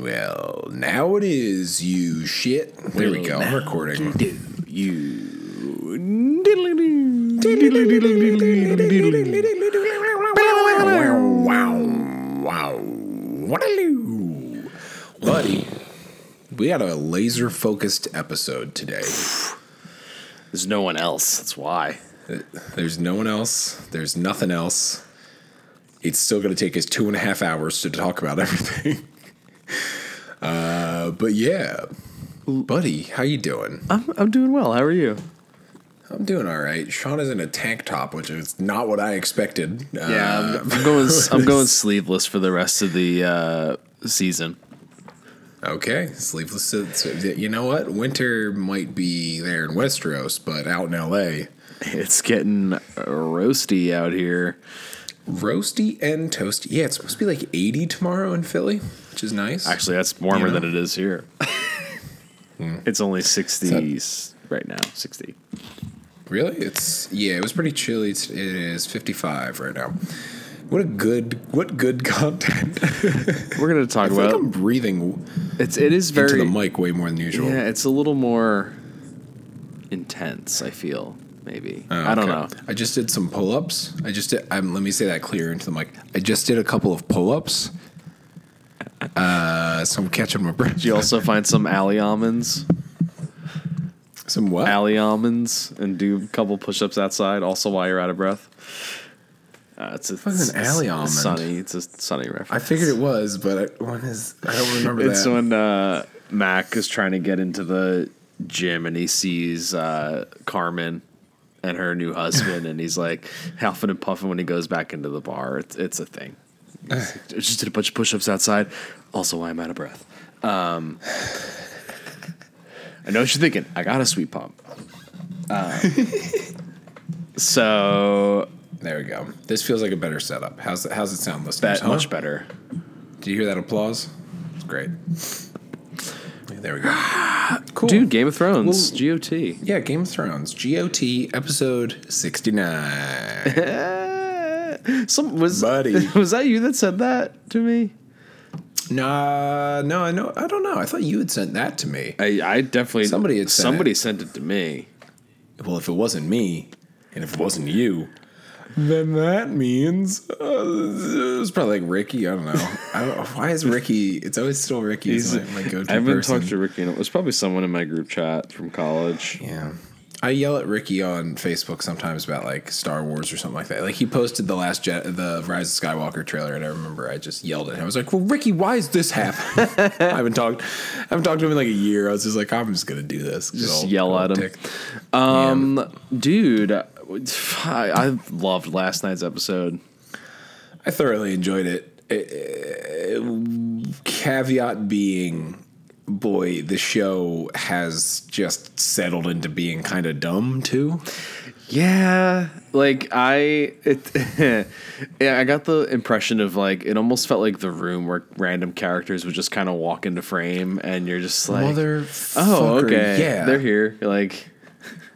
Well, now it is, you shit. There we go. I'm recording. Do you? Wow, wow, wow. Buddy, we had a laser focused episode today. There's no one else. That's why. There's no one else, there's nothing else. It's still going to take us two and a half hours to talk about everything. Uh, but yeah, buddy, how you doing? I'm I'm doing well. How are you? I'm doing all right. Sean is in a tank top, which is not what I expected. Yeah, Uh, I'm, I'm going. I'm going sleeveless for the rest of the uh, season. okay, sleeveless. so- you know what? Winter might be there in Westeros, but out in LA, It's getting roasty out here. roasty and toasty. Yeah, it's supposed to be like 80 tomorrow in Philly, which is nice. Actually, that's warmer You know? than it is here. It's only 60s right now. 60. Really? It's yeah. It was pretty chilly. It's, it is 55 right now. What a good what good content. We're gonna talk I about. I'm breathing It's it is very into the mic way more than usual. Yeah, it's a little more intense. I feel maybe. Oh, I don't okay. know. I just did some pull ups. I just did. Um, let me say that clear into the mic. I just did a couple of pull ups. Uh, so I'm catching my breath. Did you also find some alley almonds? Some what? alley almonds and do a couple push-ups outside also while you're out of breath. Uh, it's a, What's an alley almond? Sunny. It's a sunny reference. I figured it was, but I, when is I don't remember It's that. when uh, Mac is trying to get into the gym and he sees uh, Carmen and her new husband, and he's like huffing and puffing when he goes back into the bar. It's it's a thing. He's like, I just did a bunch of push-ups outside. Also, why I'm out of breath. Um, I know what you're thinking. I got a sweet pump. Uh, so there we go. This feels like a better setup. How's it, how's it sound, listeners? that huh? much better. Do you hear that applause? It's great. There we go. Cool. Dude, Game of Thrones, Well- GOT. Yeah, Game of Thrones, GOT episode 69. Some was Buddy. was that you that said that to me? nah, no, I know. I don't know. I thought you had sent that to me. I, I definitely Somebody had sent somebody it. sent it to me. Well, if it wasn't me, and if it wasn't you, then that means uh, it was probably like Ricky. I don't know. I don't. Why is Ricky? It's always still Ricky. He's my, my go-to I haven't person. talked to Ricky. and It was probably someone in my group chat from college. Yeah. I yell at Ricky on Facebook sometimes about like Star Wars or something like that. Like he posted the last Jet, the Rise of Skywalker trailer, and I remember I just yelled at him. I was like, "Well, Ricky, why is this happening?" I haven't talked, I haven't talked to him in like a year. I was just like, "I'm just gonna do this." Just yell at him. Um, dude, I, I loved last night's episode. I thoroughly enjoyed it. Uh, caveat being, boy, the show has just settled into being kind of dumb too. Yeah, like I, it, yeah, I got the impression of like it almost felt like the room where random characters would just kind of walk into frame, and you're just like, Mother, oh, okay, yeah, they're here. Like,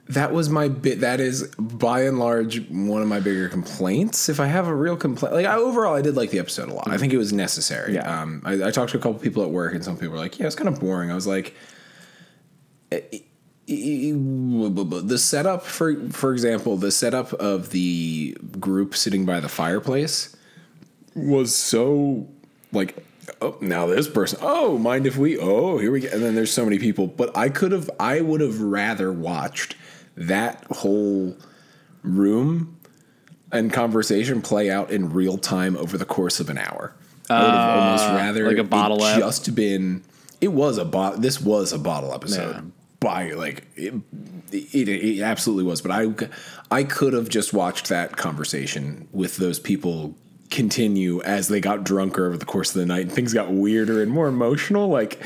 That was my bit. That is by and large one of my bigger complaints. If I have a real complaint, like I, overall, I did like the episode a lot. I think it was necessary. Yeah. Um, I, I talked to a couple people at work, and some people were like, "Yeah, it's kind of boring." I was like, eh, eh, eh, the setup for, for example, the setup of the group sitting by the fireplace was so like. Oh, now this person. Oh, mind if we? Oh, here we go. And then there's so many people. But I could have. I would have rather watched that whole room and conversation play out in real time over the course of an hour. I would have uh, almost rather like a it bottle ep? just been. It was a bot. This was a bottle episode. Yeah. By like it, it, it absolutely was. But I I could have just watched that conversation with those people continue as they got drunker over the course of the night and things got weirder and more emotional. Like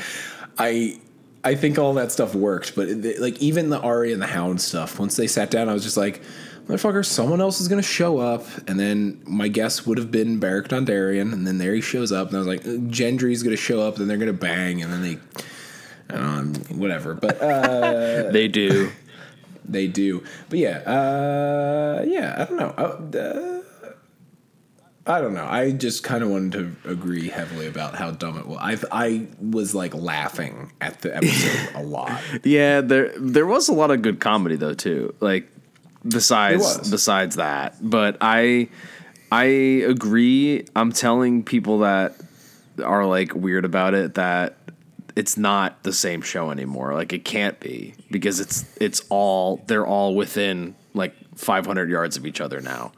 I I think all that stuff worked, but it, like even the Arya and the Hound stuff, once they sat down, I was just like, motherfucker, someone else is gonna show up, and then my guess would have been Beric Dondarrion, and then there he shows up, and I was like, Gendry's gonna show up, then they're gonna bang, and then they, um, whatever, but uh, they do. they do, but yeah, uh, yeah, I don't know. Uh, I don't know. I just kind of wanted to agree heavily about how dumb it was. I I was like laughing at the episode a lot. Yeah, there there was a lot of good comedy though too. Like besides besides that, but I I agree. I'm telling people that are like weird about it that it's not the same show anymore. Like it can't be because it's it's all they're all within like 500 yards of each other now.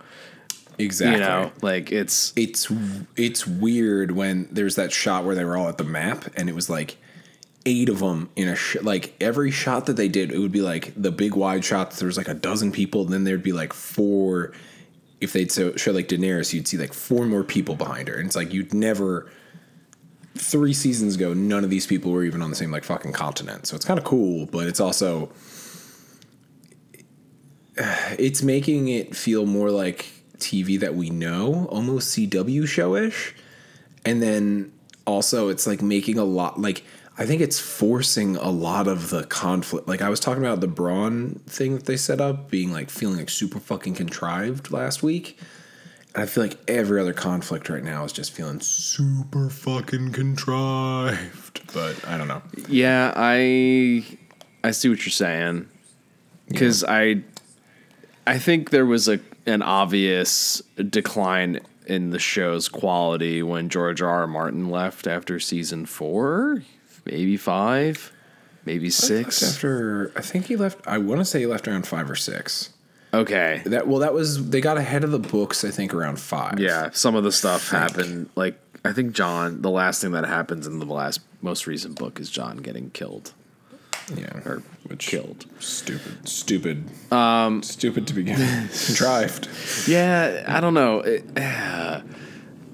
Exactly. You know, like it's it's it's weird when there's that shot where they were all at the map and it was like eight of them in a sh- like every shot that they did it would be like the big wide shots there was like a dozen people then there'd be like four if they'd so, show like Daenerys you'd see like four more people behind her and it's like you'd never three seasons ago none of these people were even on the same like fucking continent so it's kind of cool but it's also it's making it feel more like TV that we know, almost CW showish. And then also it's like making a lot like I think it's forcing a lot of the conflict. Like I was talking about the Bronn thing that they set up being like feeling like super fucking contrived last week. And I feel like every other conflict right now is just feeling super fucking contrived. But I don't know. Yeah, I I see what you're saying because I I think there was a an obvious decline in the show's quality when George R. R. Martin left after season four, maybe five, maybe six. After I think he left I want to say he left around 5 or 6. Okay, That well, that was they got ahead of the books. I think around five. yeah, some of the stuff happened. Like I think Jon, the last thing that happens in the last most recent book is Jon getting killed yeah, or which killed. stupid, stupid, um, stupid to begin. Contrived. Yeah, I don't know. It-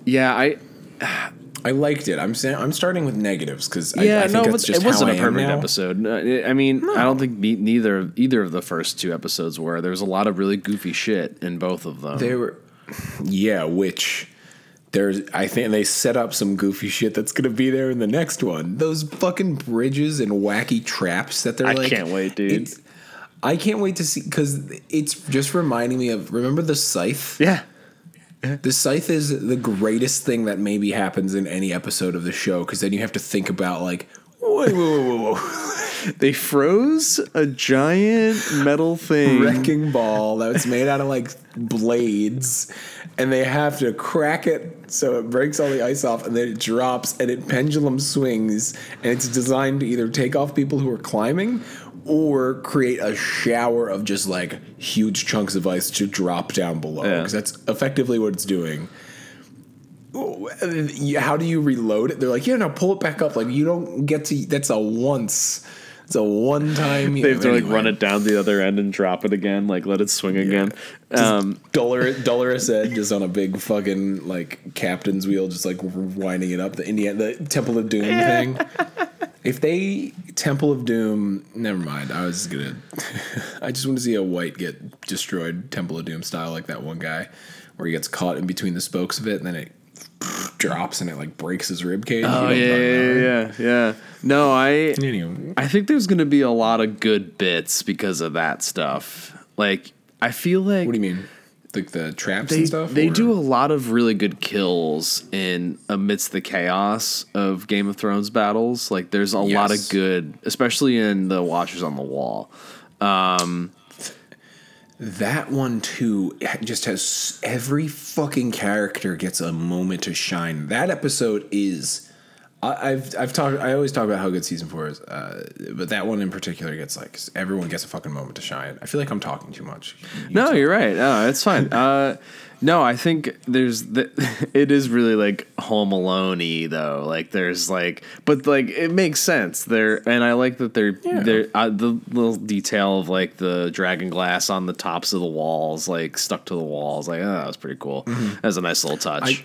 yeah, I I liked it. I'm saying I'm starting with negatives because Yeah, I, I think no, it wasn't a perfect episode. I mean, I don't think neither either of the first two episodes were. There was a lot of really goofy shit in both of them. They were, yeah. Which there's, I think they set up some goofy shit that's gonna be there in the next one. Those fucking bridges and wacky traps that they're I like. I can't wait, dude. I can't wait to see because it's just reminding me of remember the scythe. yeah, The scythe is the greatest thing that maybe happens in any episode of the show because then you have to think about like. they froze a giant metal thing. wrecking ball that was made out of like blades, and they have to crack it so it breaks all the ice off, and then it drops and it pendulum swings, and it's designed to either take off people who are climbing or create a shower of just like huge chunks of ice to drop down below Yeah. because that's effectively what it's doing. How do you reload it? They're like, yeah, no, pull it back up. Like you don't get to. That's a once. It's a one time. They have to like run it down the other end and drop it again, like let it swing again. Um, Dollar Dolorous Edd just on a big fucking like captain's wheel, just like winding it up. The Indiana, the Temple of Doom thing. If they Temple of Doom, never mind. I was gonna. I just want to see a white get destroyed, Temple of Doom style, like that one guy, where he gets caught in between the spokes of it, and then it drops and it like breaks his rib cage. oh yeah, know what I'm yeah, yeah, yeah, yeah. No, I? Anyway, I think there's gonna be a lot of good bits because of that stuff. Like I feel like what do you mean? Like the traps they, and stuff? they or- do a lot of really good kills in amidst the chaos of Game of Thrones battles. Like there's a lot of good, especially in the Watchers on the Wall. Um, that one too just has every fucking character gets a moment to shine. That episode is. I- I've I've talked. I always talk about how good season four is, uh, but that one in particular gets like everyone gets a fucking moment to shine. I feel like I'm talking too much. You No, you're right. No, it's fine. Uh, no, I think there's the, it is really like Home Alone-y though. Like there's like, but like it makes sense there, and I like that they're Yeah. they're uh, the little detail of like the dragon glass on the tops of the walls, like stuck to the walls. Like oh, that was pretty cool. That was a nice little touch. I-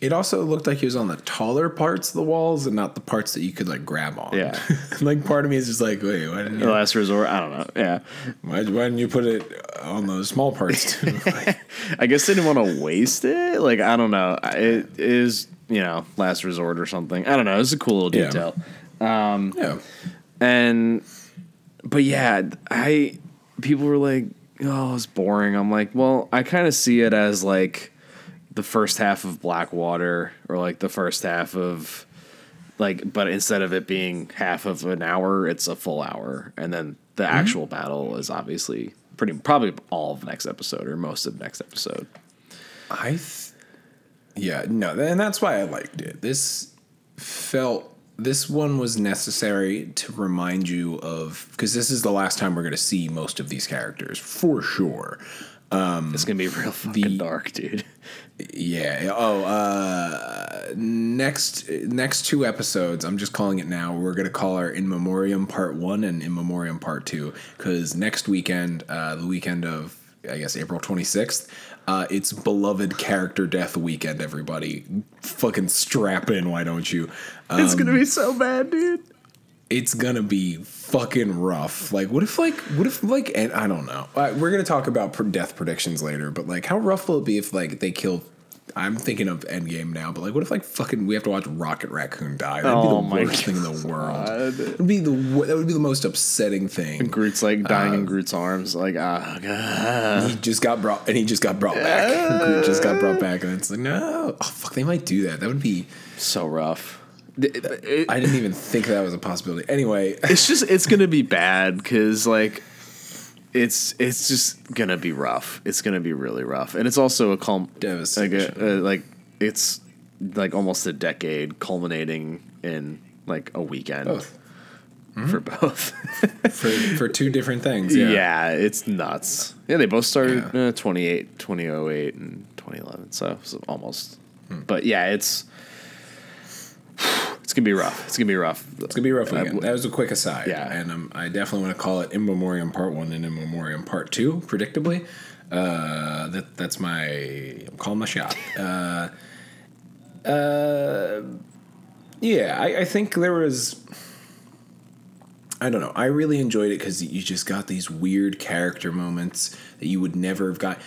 It also looked like he was on the taller parts of the walls and not the parts that you could like grab on. Yeah. like part of me is just like, wait, why didn't the you, last resort. I don't know. Yeah, why, why didn't you put it on the small parts too? Like, I guess they didn't want to waste it. Like I don't know. It is you know last resort or something. I don't know. It's a cool little Yeah. detail. Um, yeah. And but yeah, I people were like, "Oh, it's boring." I'm like, "Well, I kind of see it as like the first half of Blackwater or like the first half of like but instead of it being half of an hour, it's a full hour. And then the Mm-hmm. actual battle is obviously pretty probably all of next episode or most of next episode. I, th- yeah, no, and that's why I liked it. This felt this one was necessary to remind you of because this is the last time we're going to see most of these characters for sure. It's gonna be real fucking the- dark, dude. Yeah. Oh, uh, next next two episodes. I'm just calling it now. We're gonna call our in memoriam part one and in memoriam part two because next weekend, uh, the weekend of I guess April 26th, uh, it's beloved character death weekend. Everybody, fucking strap in. Why don't you? Uh, it's gonna be so bad, dude. It's gonna be fucking rough. Like, what if, like, what if, like, and I don't know. Uh, we're gonna talk about death predictions later, but like, how rough will it be if like they kill? I'm thinking of Endgame now, but like, what if like fucking we have to watch Rocket Raccoon die? That'd Oh be the worst thing in the world. It would be the that would be the most upsetting thing. And Groot's like dying Uh, in Groot's arms, like ah, God. He just got brought, and he just got brought back. Groot just got brought back, and it's like, no, oh fuck, they might do that. That would be. so rough. It- I didn't even think that was a possibility. Anyway, it's just it's gonna be bad because like it's it's just gonna be rough. It's gonna be really rough, and it's also a calm like Devastation. a, uh, like it's like almost a decade culminating in like a weekend both for both. for for two different things. yeah. Yeah. it's nuts. Yeah, they both started Yeah. uh, 28, 2008 and 2011, so, so almost. But yeah, it's it's gonna be rough. It's gonna be rough. It's gonna be rough Uh. That was a quick aside. Yeah. and um, I definitely want to call it in memoriam part one and in memoriam part two. Predictably, uh, that that's my I'm calling my shot. Uh, uh, yeah, I, I think there was. I don't know. I really enjoyed it because you just got these weird character moments that you would never have got.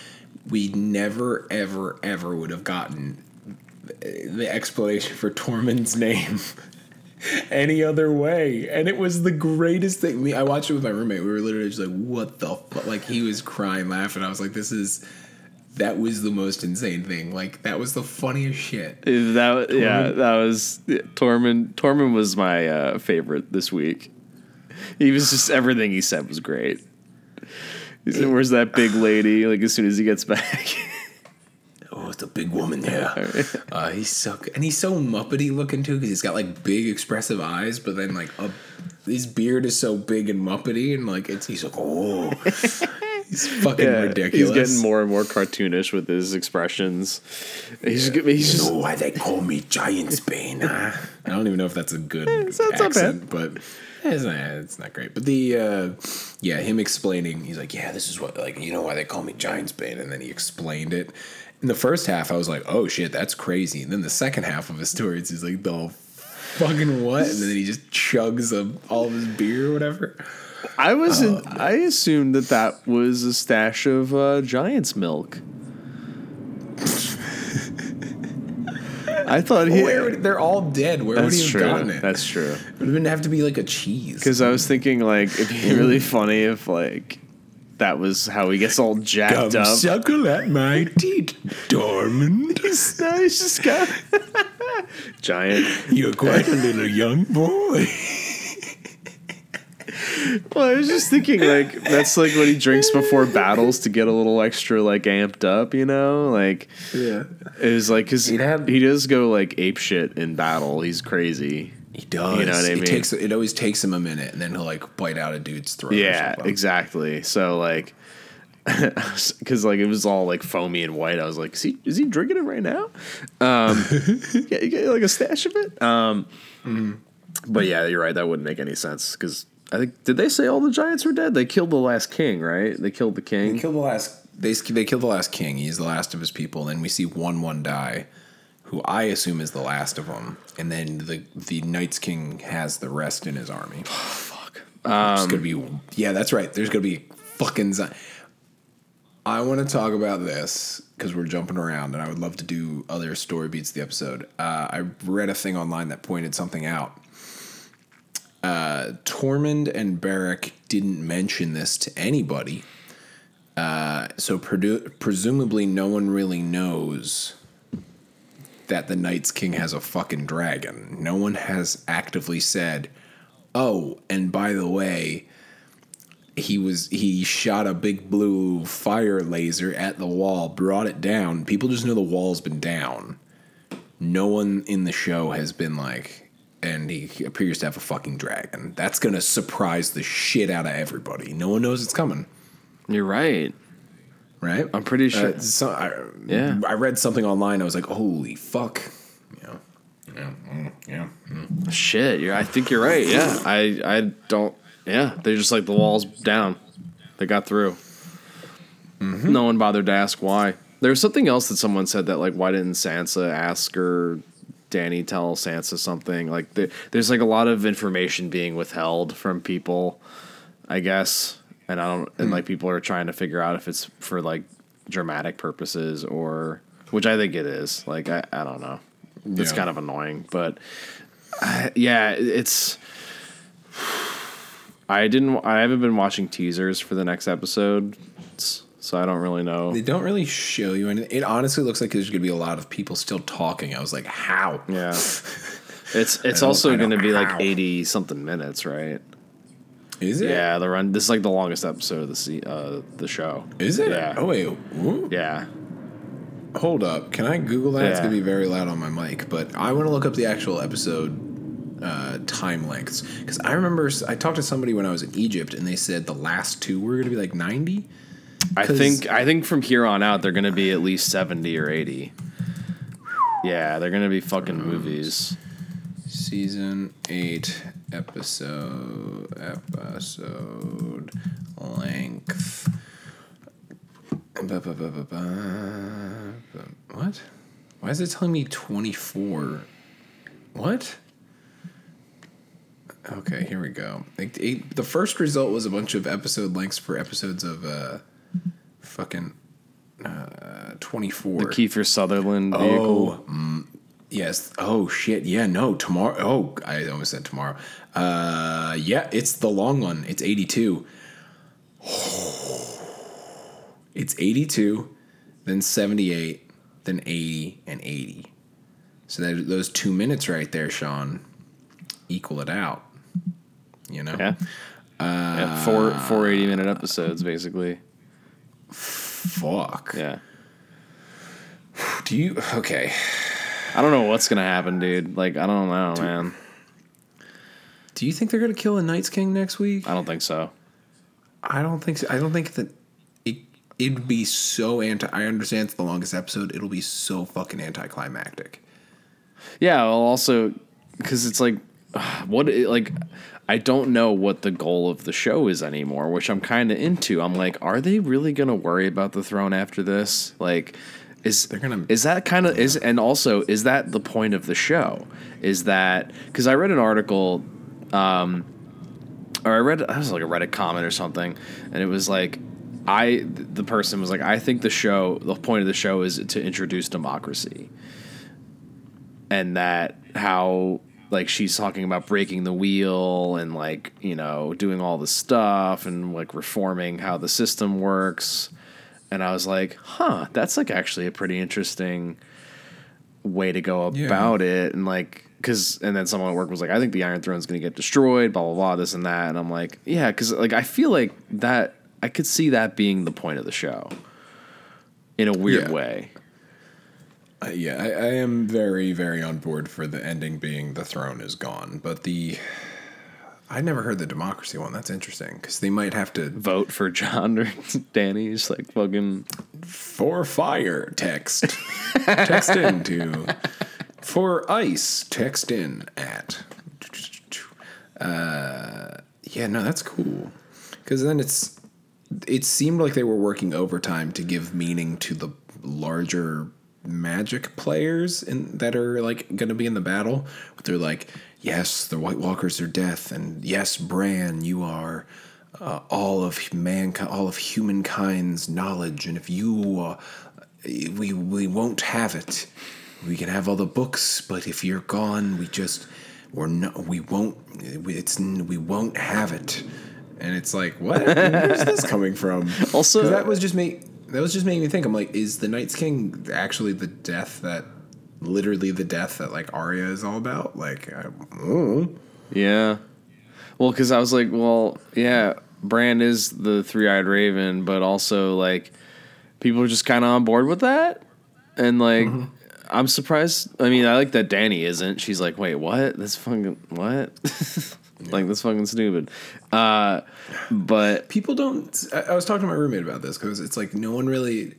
We never, ever, ever would have gotten the explanation for Tormund's name any other way. And it was the greatest thing. Me, I watched it with my roommate. We were literally just like, "What the fuck?" Like he was crying, laughing. I was like, "This is." That was the most insane thing. Like that was the funniest shit. That yeah, that was Tormund. Tormund was my uh, favorite this week. He was just everything he said was great. He said, "Where's that big lady?" Like as soon as he gets back. Oh, it's a big woman there. Uh, he's so good. and he's so muppety looking too because he's got like big expressive eyes, but then like a, his beard is so big and muppety, and like it's he's like oh, he's fucking Yeah, ridiculous. He's getting more and more cartoonish with his expressions. He's just, he's You just know why they call me Giantsbane? Huh? I don't even know if that's a good eh, it's not bad. accent, but eh, it's not, eh, it's not great. But the uh, yeah, him explaining, he's like, yeah, this is what like you know why they call me Giantsbane, and then he explained it. In the first half, I was like, oh shit, that's crazy. And then the second half of his story, it's just like the fucking what, and then he just chugs a, all of his beer or whatever. I was in, I assumed that that was a stash of uh, Giant's milk. I thought he. Where would, they're all dead. Where would he have true. gotten it? That's true. it would have, have to be like a cheese. Because I was thinking like it'd be really funny if like that was how he gets all jacked Come up. suckle at my teat, Tormund. He's, he's just giant. You're quite a little young boy. Well, I was just thinking like that's like what he drinks before battles to get a little extra like amped up, you know? Like Yeah. it was like because He'd have- he does go like ape shit in battle. He's crazy. He does. You know what I it mean? Takes, it always takes him a minute, and then he'll like bite out a dude's throat. Yeah, something. exactly. So like, because like it was all like foamy and white. I was like, is he is he drinking it right now? Um, yeah, you get like a stash of it. Um, but yeah, you're right. That wouldn't make any sense because I think did they say all the giants were dead? They killed the last king, right? They killed the king. They king. kill the last. They they kill the last king. He's the last of his people. And then we see one one die, who I assume is the last of them. And then the the Night's King has the rest in his army. Fuck. It's gonna be yeah, that's right. There's gonna be fucking. Zi- I want to talk about this because we're jumping around, and I would love to do other story beats of the episode. Uh, I read a thing online that pointed something out. Uh, Tormund and Beric didn't mention this to anybody, uh, so predu- presumably no one really knows that the Night's King has a fucking dragon. No one has actively said, "Oh, and by the way, he was he shot a big blue fire laser at the wall, brought it down. People just know the wall's been down. No one in the show has been like, and he appears to have a fucking dragon. That's gonna surprise the shit out of everybody. No one knows it's coming, You're right. right? I'm pretty sure. Uh, so I, Yeah. I read something online. I was like, holy fuck, Yeah. yeah, mm, yeah. mm. Shit, you're, I think you're right. Yeah, I I don't. Yeah, they're just like the walls down. They got through. No one bothered to ask why. There was something else that someone said that like, why didn't Sansa ask or Danny tell Sansa something? Like, there, there's like a lot of information being withheld from people, I guess, and I don't. And like people are trying to figure out if it's for like dramatic purposes or, which I think it is. Like, I I don't know. It's Yeah. kind of annoying, but I, yeah, it's. I didn't. I haven't been watching teasers for the next episode, so I don't really know. They don't really show you anything. It honestly looks like there's going to be a lot of people still talking. I was like, how? Yeah, it's it's also going to be like eighty something minutes, right? Is it? Yeah, the run. This is like the longest episode of the se- uh, the show. Is it? Yeah. Oh wait. Yeah. Hold up. Can I Google that? It's gonna be very loud on my mic, but I want to look up the actual episode uh, time lengths because I remember I talked to somebody when I was in Egypt and they said the last two were gonna be like ninety. I think I think from here on out they're going to be at least seventy or eighty. Yeah, they're going to be fucking movies. Season eight episode episode length. What? Why is it telling me twenty four? What? Okay, here we go. Like, the first result was a bunch of episode lengths for episodes of uh, fucking uh, twenty four. The Kiefer Sutherland vehicle. Oh, mm, yes. Oh shit. Yeah. No. Tomorrow. Oh, I almost said tomorrow. Uh, yeah. It's the long one. It's eighty-two. It's eighty-two, then seventy-eight, then eighty, and eighty. So that those two minutes right there, Sean, equal it out. You know. Yeah. yeah, four four eighty minute episodes basically. Fuck. Yeah. Do you? Okay. I don't know what's gonna happen, dude. Like I don't know, man. Do you think they're gonna kill a Night's King next week? I don't think so. I don't think so. I don't think that it it'd be so anti. I understand it's the longest episode. It'll be so fucking anticlimactic. Yeah, well, also because it's like, what? Like, I don't know what the goal of the show is anymore, which I'm kind of into. I'm like, are they really gonna worry about the throne after this? Like, is They're gonna- is that kind of is and also is that the point of the show? Is that because I read an article, um, or I read I was like I read a Reddit comment or something, and it was like. I the person was like I think the show the point of the show is to introduce democracy and that how like she's talking about breaking the wheel and like you know doing all the stuff and like reforming how the system works and i was like huh that's like actually a pretty interesting way to go Yeah. about it and like because and then someone at work was like i think the iron throne's going to get destroyed blah blah blah this and that and i'm like yeah because like i feel like that i could see that being the point of the show in a weird Yeah. way Uh, yeah, I, I am very, very on board for the ending being the throne is gone. But the I never heard the democracy one. That's interesting because they might have to vote for jon or Danny's like fucking for fire text text in to for ice text in at uh yeah no that's cool because then it's it seemed like they were working overtime to give meaning to the larger magic players in, that are like going to be in the battle But they're like yes the white walkers are death and yes bran you are uh, all of mankind all of humankind's knowledge and if you uh, we we won't have it. We can have all the books but if you're gone we just we're not we won't it's we won't have it. And it's like what? Where's this coming from? Also- that was just me that was just making me think i'm like is the night's king actually the death that literally the death that like Arya is all about. Like, I, mm. Yeah. Well, because I was like, well, yeah, Bran is the three eyed raven, but also like people are just kind of on board with that, and like. I'm surprised. I mean, I like that Danny isn't. She's like, wait, what? That's fucking what? like that's fucking stupid. Uh, but people don't. I, I was talking to my roommate about this because it's like no one really.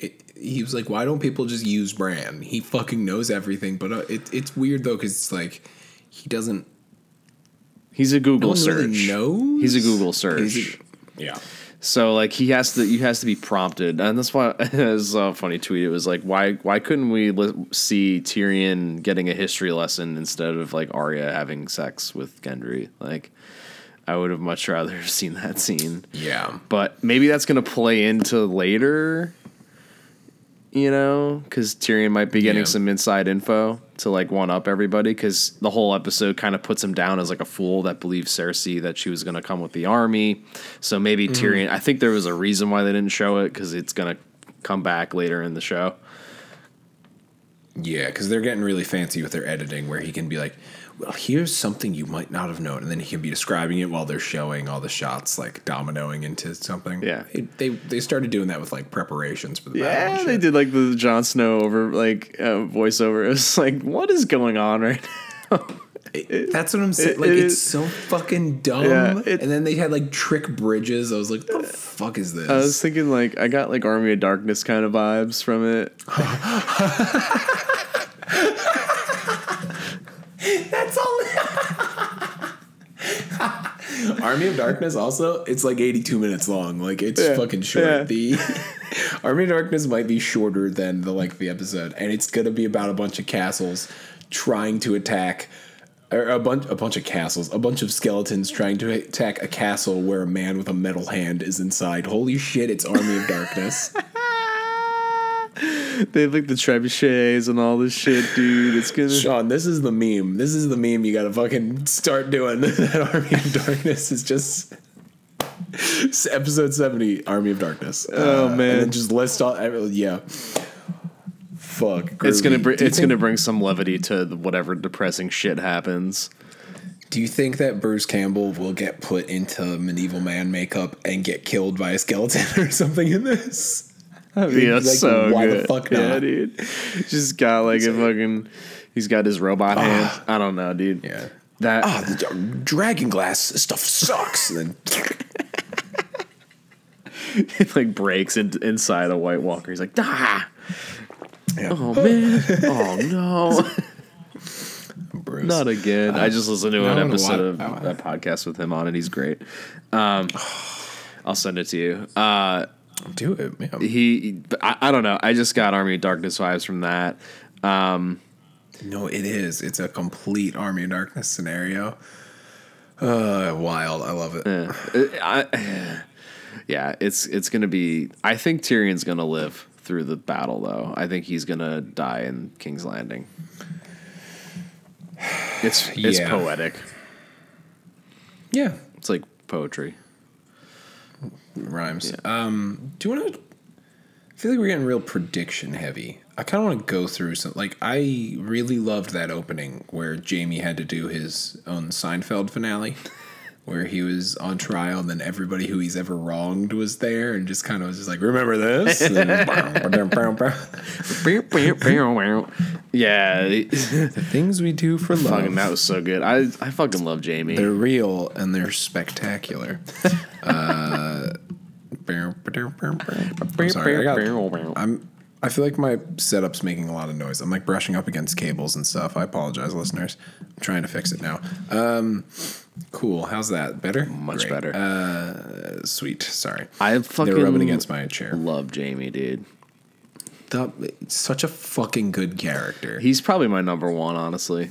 It, he was like, "Why don't people just use Bran? He fucking knows everything." But uh, it, it's weird though because it's like he doesn't. he's a Google No search. really knows. He's a Google search. A- yeah. So like he has to, he has to be prompted, and that's why it was a funny tweet. It was like, why why couldn't we li- see Tyrion getting a history lesson instead of like Arya having sex with Gendry? Like, I would have much rather seen that scene. Yeah. But maybe that's gonna play into later. You know, because Tyrion might be getting Yeah. some inside info to like one up everybody. Because the whole episode kind of puts him down as like a fool that believes Cersei that she was going to come with the army. So maybe Mm-hmm. Tyrion. I think there was a reason why they didn't show it because it's going to come back later in the show. Yeah, because they're getting really fancy with their editing, where he can be like, "Well, here's something you might not have known," and then he can be describing it while they're showing all the shots, like dominoing into something. Yeah. It- they they started doing that with like preparations for the battle. Yeah, they did like the Jon Snow over like uh, voiceover. It's like, what is going on right now? It- that's what I'm saying. it- like it it's so fucking dumb. Yeah, it- and then they had like trick bridges. I was like, what "The fuck is this?" I was thinking like I got like Army of Darkness kind of vibes from it. That's all. Army of Darkness also it's like 82 minutes long. Like it's Yeah, fucking short. yeah. The Army of Darkness might be shorter than the length of the episode and it's going to be about a bunch of castles trying to attack or a bunch a bunch of castles, a bunch of skeletons trying to attack a castle where a man with a metal hand is inside. Holy shit, it's Army of Darkness. They have like the trebuchets and all this shit, dude. It's gonna. Sean, this is the meme. This is the meme you got to fucking start doing. that Army of Darkness is just episode 70 Army of Darkness. Oh, Uh, man. Just list all yeah. Fuck. It's gonna br- it's gonna bring some levity to whatever depressing shit happens. Do you think that Bruce Campbell will get put into medieval man makeup and get killed by a skeleton or something in this? I mean, that's Like, so why the good. fuck Yeah, not? dude. Just got like a fucking. He's got his robot hand. I don't know, dude. Yeah. That Ah, the dra- dragon glass stuff sucks. and then it like breaks in, inside a White Walker. He's like, ah. Yeah. Oh man. oh no. Bruce. Not again. I just listened to I an episode of that podcast with him on it. He's great. Um, I'll send it to you. Uh, do it, yeah. he, I, I don't know. I just got Army of Darkness vibes from that. Um, No, it is. It's a complete Army of Darkness scenario. Uh, wild. I love it. I, yeah, it's it's gonna be. I think Tyrion's gonna live through the battle, though. I think he's gonna die in King's Landing. It's it's Yeah. poetic. Yeah, It's like poetry. Rhymes. Um, do you want to? I feel like we're getting real prediction heavy. I kind of want to go through some. Like, I really loved that opening where Jaime had to do his own Seinfeld finale, where he was on trial, and then everybody who he's ever wronged was there, and just kind of was just like, "Remember this?" Yeah, the things we do for love. fucking that was so good. I I fucking love Jaime. They're real and they're spectacular. uh, I'm sorry, I got, I'm. I feel like my setup's making a lot of noise. I'm like brushing up against cables and stuff. I apologize, listeners. I'm trying to fix it now. Um, cool. How's that? Better? Much Great. better. Uh, sweet. Sorry. I fucking They're rubbing against my chair. love Jaime, dude. The, such a fucking good character. He's probably my number one, honestly.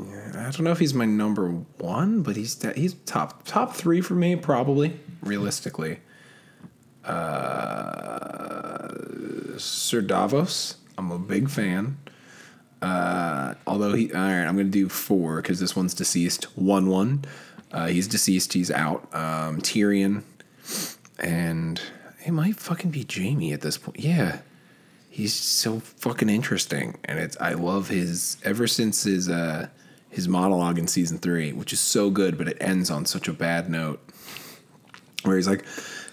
I don't know if he's my number one, but he's he's top top three for me probably realistically. Uh, Sir Davos, I'm a big fan. Uh, although he, all right, I'm gonna do four because this one's deceased. One one, uh, he's deceased. He's out. Um, Tyrion, and it might fucking be Jaime at this point. Yeah, he's so fucking interesting, and it's I love his ever since his uh his monologue in season three, which is so good, but it ends on such a bad note. Where he's like,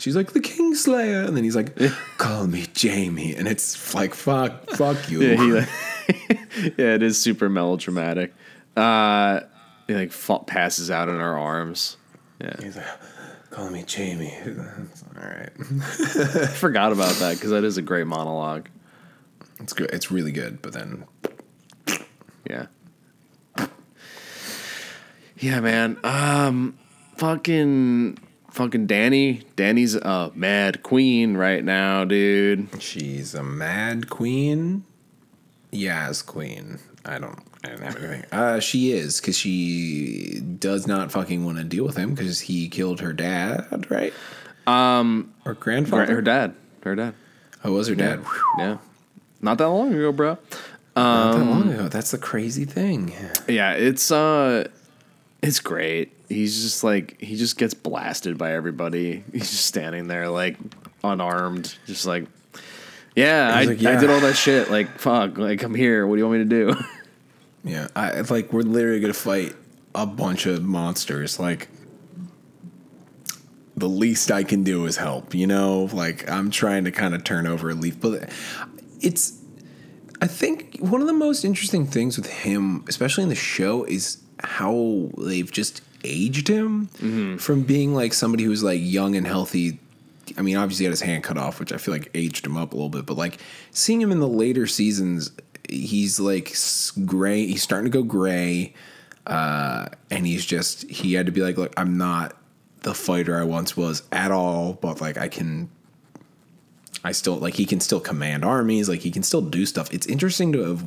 she's like the Kingslayer, and then he's like, call me Jaime, and it's like fuck, fuck you. Yeah, he, like, yeah, it is super melodramatic. Uh, he like passes out in our arms. Yeah, He's like, call me Jaime. All right, I forgot about that because that is a great monologue. it's good. It's really good, but then Yeah. Yeah, man. Um, fucking, fucking Danny. Danny's a mad queen right now, dude. she's a mad queen. Yas queen. I don't. I didn't have anything. Uh, she is because she does not fucking want to deal with him because he killed her dad, right? Um, or grandfather. Her dad. Her dad. Oh, was her dad. Whew. Yeah. Not that long ago, bro. Not that long ago. That's the crazy thing. Yeah, it's uh it's great. He's just like he just gets blasted by everybody. He's just standing there like unarmed, just like yeah, I, like, I did all that shit. Like fuck, like I'm here. What do you want me to do? Yeah, I it's like we're literally gonna fight a bunch of monsters. Like the least I can do is help. You know, like I'm trying to kind of turn over a leaf, but it's. I think one of the most interesting things with him, especially in the show, is how they've just aged him from being like somebody who's like young and healthy. I mean, obviously he had his hand cut off, which I feel like aged him up a little bit. But like seeing him in the later seasons, he's like gray. He's starting to go gray, uh, and he's just he had to be like, look, I'm not the fighter I once was at all, but like I can I still like he can still command armies, like he can still do stuff. It's interesting to have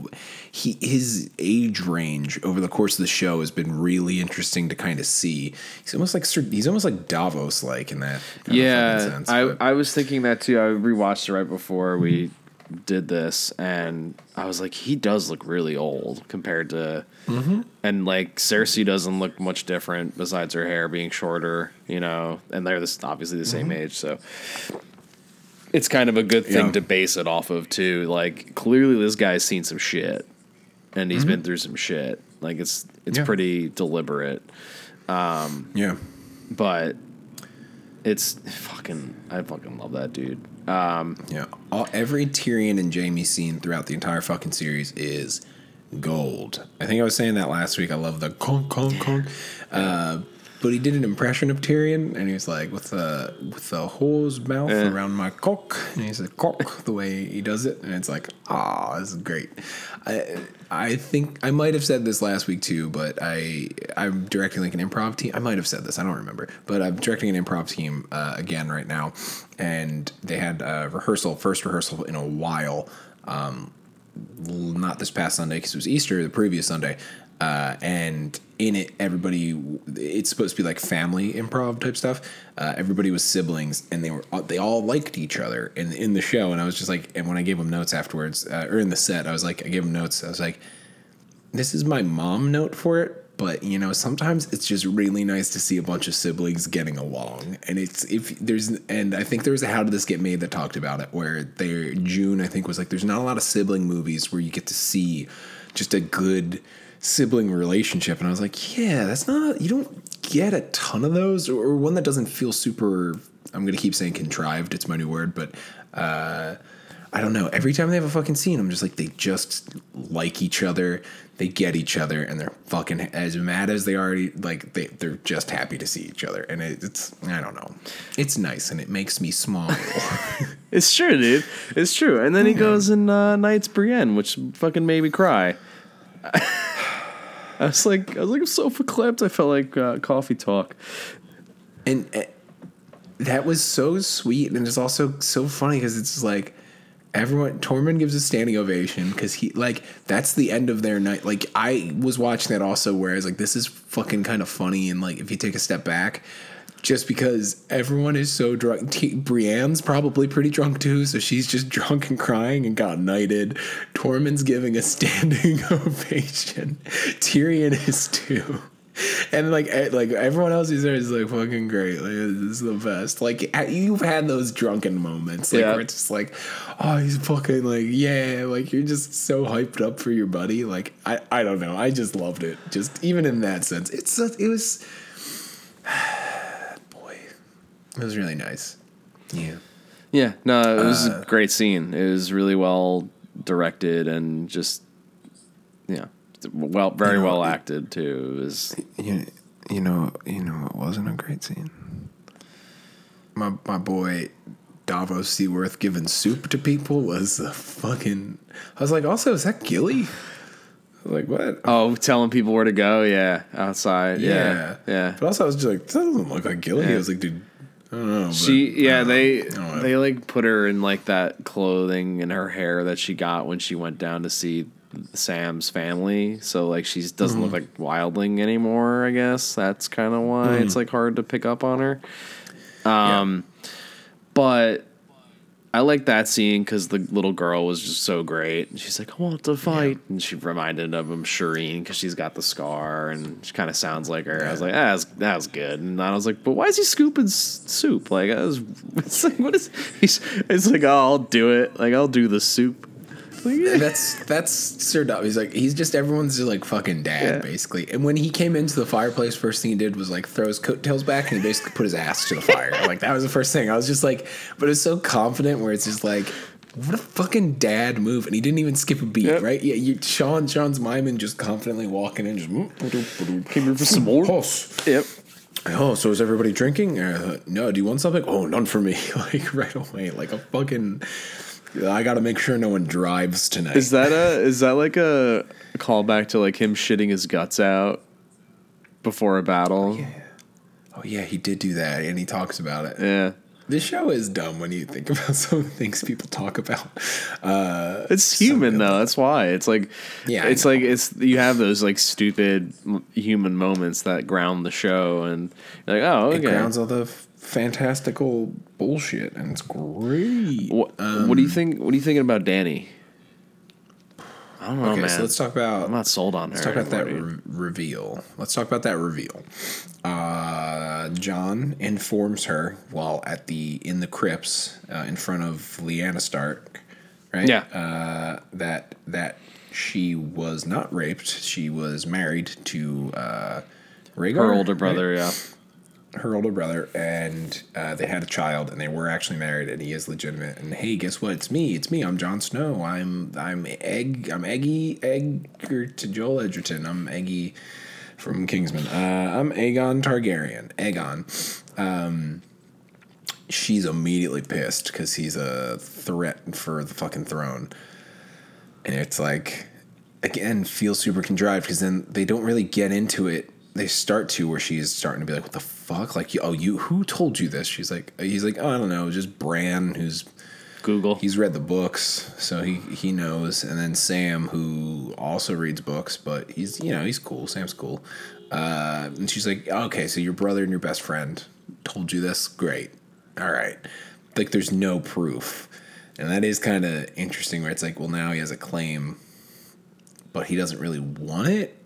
he his age range over the course of the show has been really interesting to kind of see. He's almost like he's almost like Davos like in that yeah, sense, I but- I was thinking that too. I rewatched it right before we did this, and I was like, he does look really old compared to, Mm-hmm. and like Cersei doesn't look much different besides her hair being shorter, you know, and they're this obviously the same age, so it's kind of a good thing Mm-hmm. Yeah. to base it off of too. Like clearly, this guy's seen some shit, and he's been through some shit. Like it's it's Mm-hmm. Yeah. pretty deliberate yeah. but it's fucking I fucking love that dude. Yeah, all, every Tyrion and Jaime scene throughout the entire fucking series is gold. I think I was saying that last week. I love the conk conk conk. Uh, but he did an impression of Tyrion, and he was like with the with the hole's mouth Yeah. around my cock, and he said cock the way he does it, and it's like ah, this is great. I I think I might have said this last week too, but I I'm directing like an improv team. I might have said this, I don't remember, but I'm directing an improv team uh, again right now, and they had a rehearsal, first rehearsal in a while not this past Sunday because it was Easter, the previous Sunday. Uh, and in it, everybody, it's supposed to be like family improv type stuff. Uh, everybody was siblings and they were, they all liked each other in, in the show. And I was just like, and when I gave them notes afterwards, uh, or in the set, I was like, I gave them notes. I was like, this is my mom note for it but you know sometimes it's just really nice to see a bunch of siblings getting along and it's if there's and i think there was a how did this get made that talked about it where there june i think was like there's not a lot of sibling movies where you get to see just a good sibling relationship and i was like yeah that's not you don't get a ton of those or, one that doesn't feel super i'm gonna keep saying contrived it's my new word but uh I don't know. Every time they have a fucking scene, I'm just like, they just like each other. They get each other, and they're fucking as mad as they already like. They they're just happy to see each other, and it, it's I don't know. It's nice, and it makes me smile. It's true, dude. It's true. And then he goes and uh, knights Brienne, which fucking made me cry. I was like, I was like, so clipped. I felt like uh, coffee talk. and uh, that was so sweet, and it's also so funny because it's like everyone. Tormund gives a standing ovation because he like that's the end of their night. Like I was watching that also, where I was like this is fucking kind of funny, and like if you take a step back. Just because everyone is so drunk, T- Brienne's probably pretty drunk too, so she's just drunk and crying and got knighted. Tormund's giving a standing ovation. Tyrion is too. and like like everyone else is there is like fucking great. Like this is the best. Like you've had those drunken moments, like Yeah. where it's just like, oh, he's fucking like yeah, like you're just so hyped up for your buddy. Like I I don't know, I just loved it. Just even in that sense, it's it was. Boy, it was really nice. Yeah. Yeah, no, it was Uh, a great scene. It was really well directed and just yeah, well, very You know, well acted too. It was You, you know, you know, it wasn't a great scene. My my boy Davos Seaworth giving soup to people was a fucking. I was like, also, is that Gilly? I was like, what? oh, telling people where to go. Yeah, outside. Yeah, yeah. But also, I was just like, that doesn't look like Gilly. I was like, dude, I don't know. She yeah they I don't know. they like put her in like that clothing and her hair that she got when she went down to see Sam's family. So like she doesn't look Mm-hmm. like Wildling anymore. I guess that's kind of why Mm. it's like hard to pick up on her. Um, but I like that scene because the little girl was just so great. And she's like, I want to fight. And she reminded of him Shireen because she's got the scar and she kind of sounds like her. I was like, ah, that was, that was good. And I was like, but why is he scooping s- soup? Like, I was, it's like, what is, he's, it's like, oh, I'll do it. Like, I'll do the soup. Like, yeah. that's that's Sir Dom. He's like he's just everyone's just like fucking dad Yeah. basically. And when he came into the fireplace, first thing he did was like throw his coattails back and he basically put his ass to the fire. like that was the first thing. I was just like, but it's so confident where it's just like. What a fucking dad move, and he didn't even skip a beat, Yep. right? Yeah, you, Sean, Sean's miming just confidently walking in, just Came here for some more. Yep. oh, so is everybody drinking? Uh, no, do you want something? Oh, none for me. like right away, like a fucking. I got to make sure no one drives tonight. Is that a, is that like a callback to like him shitting his guts out before a battle? Yeah. Oh yeah, he did do that, and he talks about it. Yeah. This show is dumb when you think about some of the things people talk about. Uh, It's human though. That's why it's like, Yeah, it's like it's you have those like stupid human moments that ground the show, and you're like, oh, it okay. grounds all the fantastical bullshit, and it's great. what, what do you think? What are you thinking about Danny? I don't know, okay, man. so let's talk about I'm not sold on her. Let's talk about that anymore, re- reveal. Let's talk about that reveal. Uh, Jon informs her while at the in the crypts uh, in front of Lyanna Stark, right? Yeah. Uh, that that she was not raped. She was married to uh, Rhaegar, her older right? brother. Yeah. Her older brother, and uh, they had a child, and they were actually married, and he is legitimate. And hey, guess what? It's me. It's me. I'm Jon Snow. I'm I'm Egg. I'm Eggy Egger to Joel Edgerton. I'm Eggy from Kingsman. Uh, I'm Aegon Targaryen. Aegon. Um, she's immediately pissed because he's a threat for the fucking throne, and it's like again feels super contrived because then they don't really get into it. They start to where she's starting to be like, "What the fuck? Like, you- oh, you who told you this?" She's like, "He's like, oh, I don't know, just Bran, who's Google. he's read the books, so he he knows." And then Sam, who also reads books, but he's you know he's cool. Sam's cool. Uh, and she's like, "Okay, so your brother and your best friend told you this? Great, all right." Like, there's no proof, and that is kind of interesting. Where it's like, well, now he has a claim, but he doesn't really want it.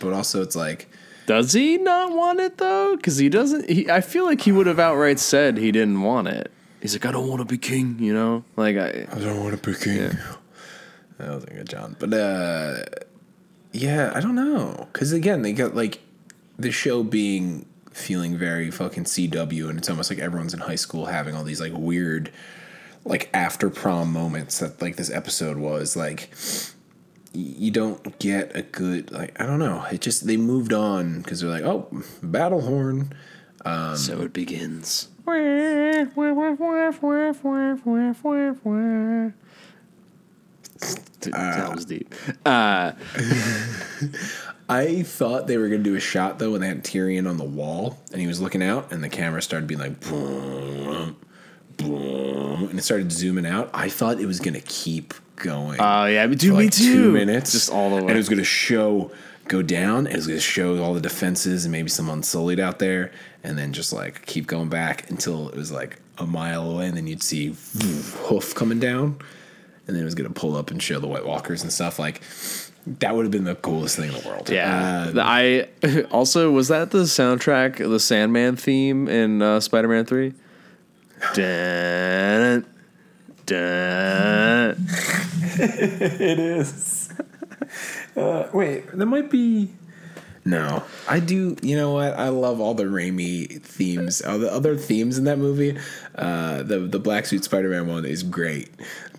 But also, it's like. Does he not want it though? Because he doesn't. He, I feel like he would have outright said he didn't want it. He's like, I don't want to be king. You know, like I. I don't want to be king. That was a good Jon. But uh yeah, I don't know. Cause again, they got like the show being feeling very fucking CW and it's almost like everyone's in high school having all these like weird like after prom moments that like this episode was like you don't get a good like I don't know. It just they moved on because they're like, oh, battle horn. so it begins. Dude, that was deep. Uh, I thought they were gonna do a shot though when they had Tyrion on the wall and he was looking out and the camera started being like and it started zooming out. I thought it was gonna keep going. oh yeah, but dude, for me like too. two minutes, just all the way. and it was gonna show go down. And it was gonna show all the defenses and maybe some unsullied out there, and then just like keep going back until it was like a mile away, and then you'd see hoof coming down. and then it was gonna pull up and show the White Walkers and stuff. Like that would have been the coolest thing in the world. Yeah. Uh, The- I also was that the soundtrack, the Sandman theme in uh, Spider Man Three. Dun, dun. it is. uh, wait, that might be. No, I do. You know what? I love all the Raimi themes. All the other themes in that movie. Uh, the the Black Suit Spider Man one is great.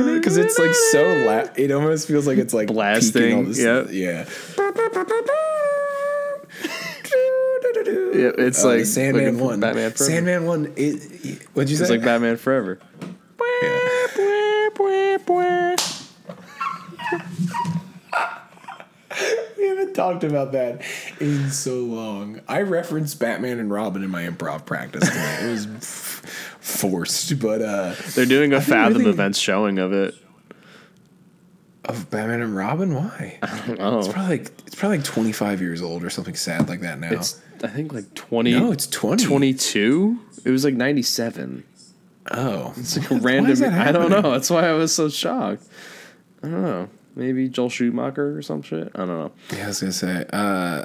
Because it's like so la- It almost feels like it's like Blasting, all this- yeah. yeah. Yeah, it's Oh, like Sandman one. Batman Forever. Sandman one. Is, what'd you say? It's like Batman Forever. We haven't talked about that in so long. I referenced Batman and Robin in my improv practice tonight. It was forced, but uh They're doing a Fathom really- events showing of it. Of Batman and Robin, why? Oh, It's probably like it's probably like 25 years old or something sad like that now. it's I think like 20, no, it's 20. 22. It was like 97. Oh. It's like a random. I don't know. That's why I was so shocked. I don't know. Maybe Joel Schumacher or some shit. I don't know. Yeah, I was gonna say. Uh,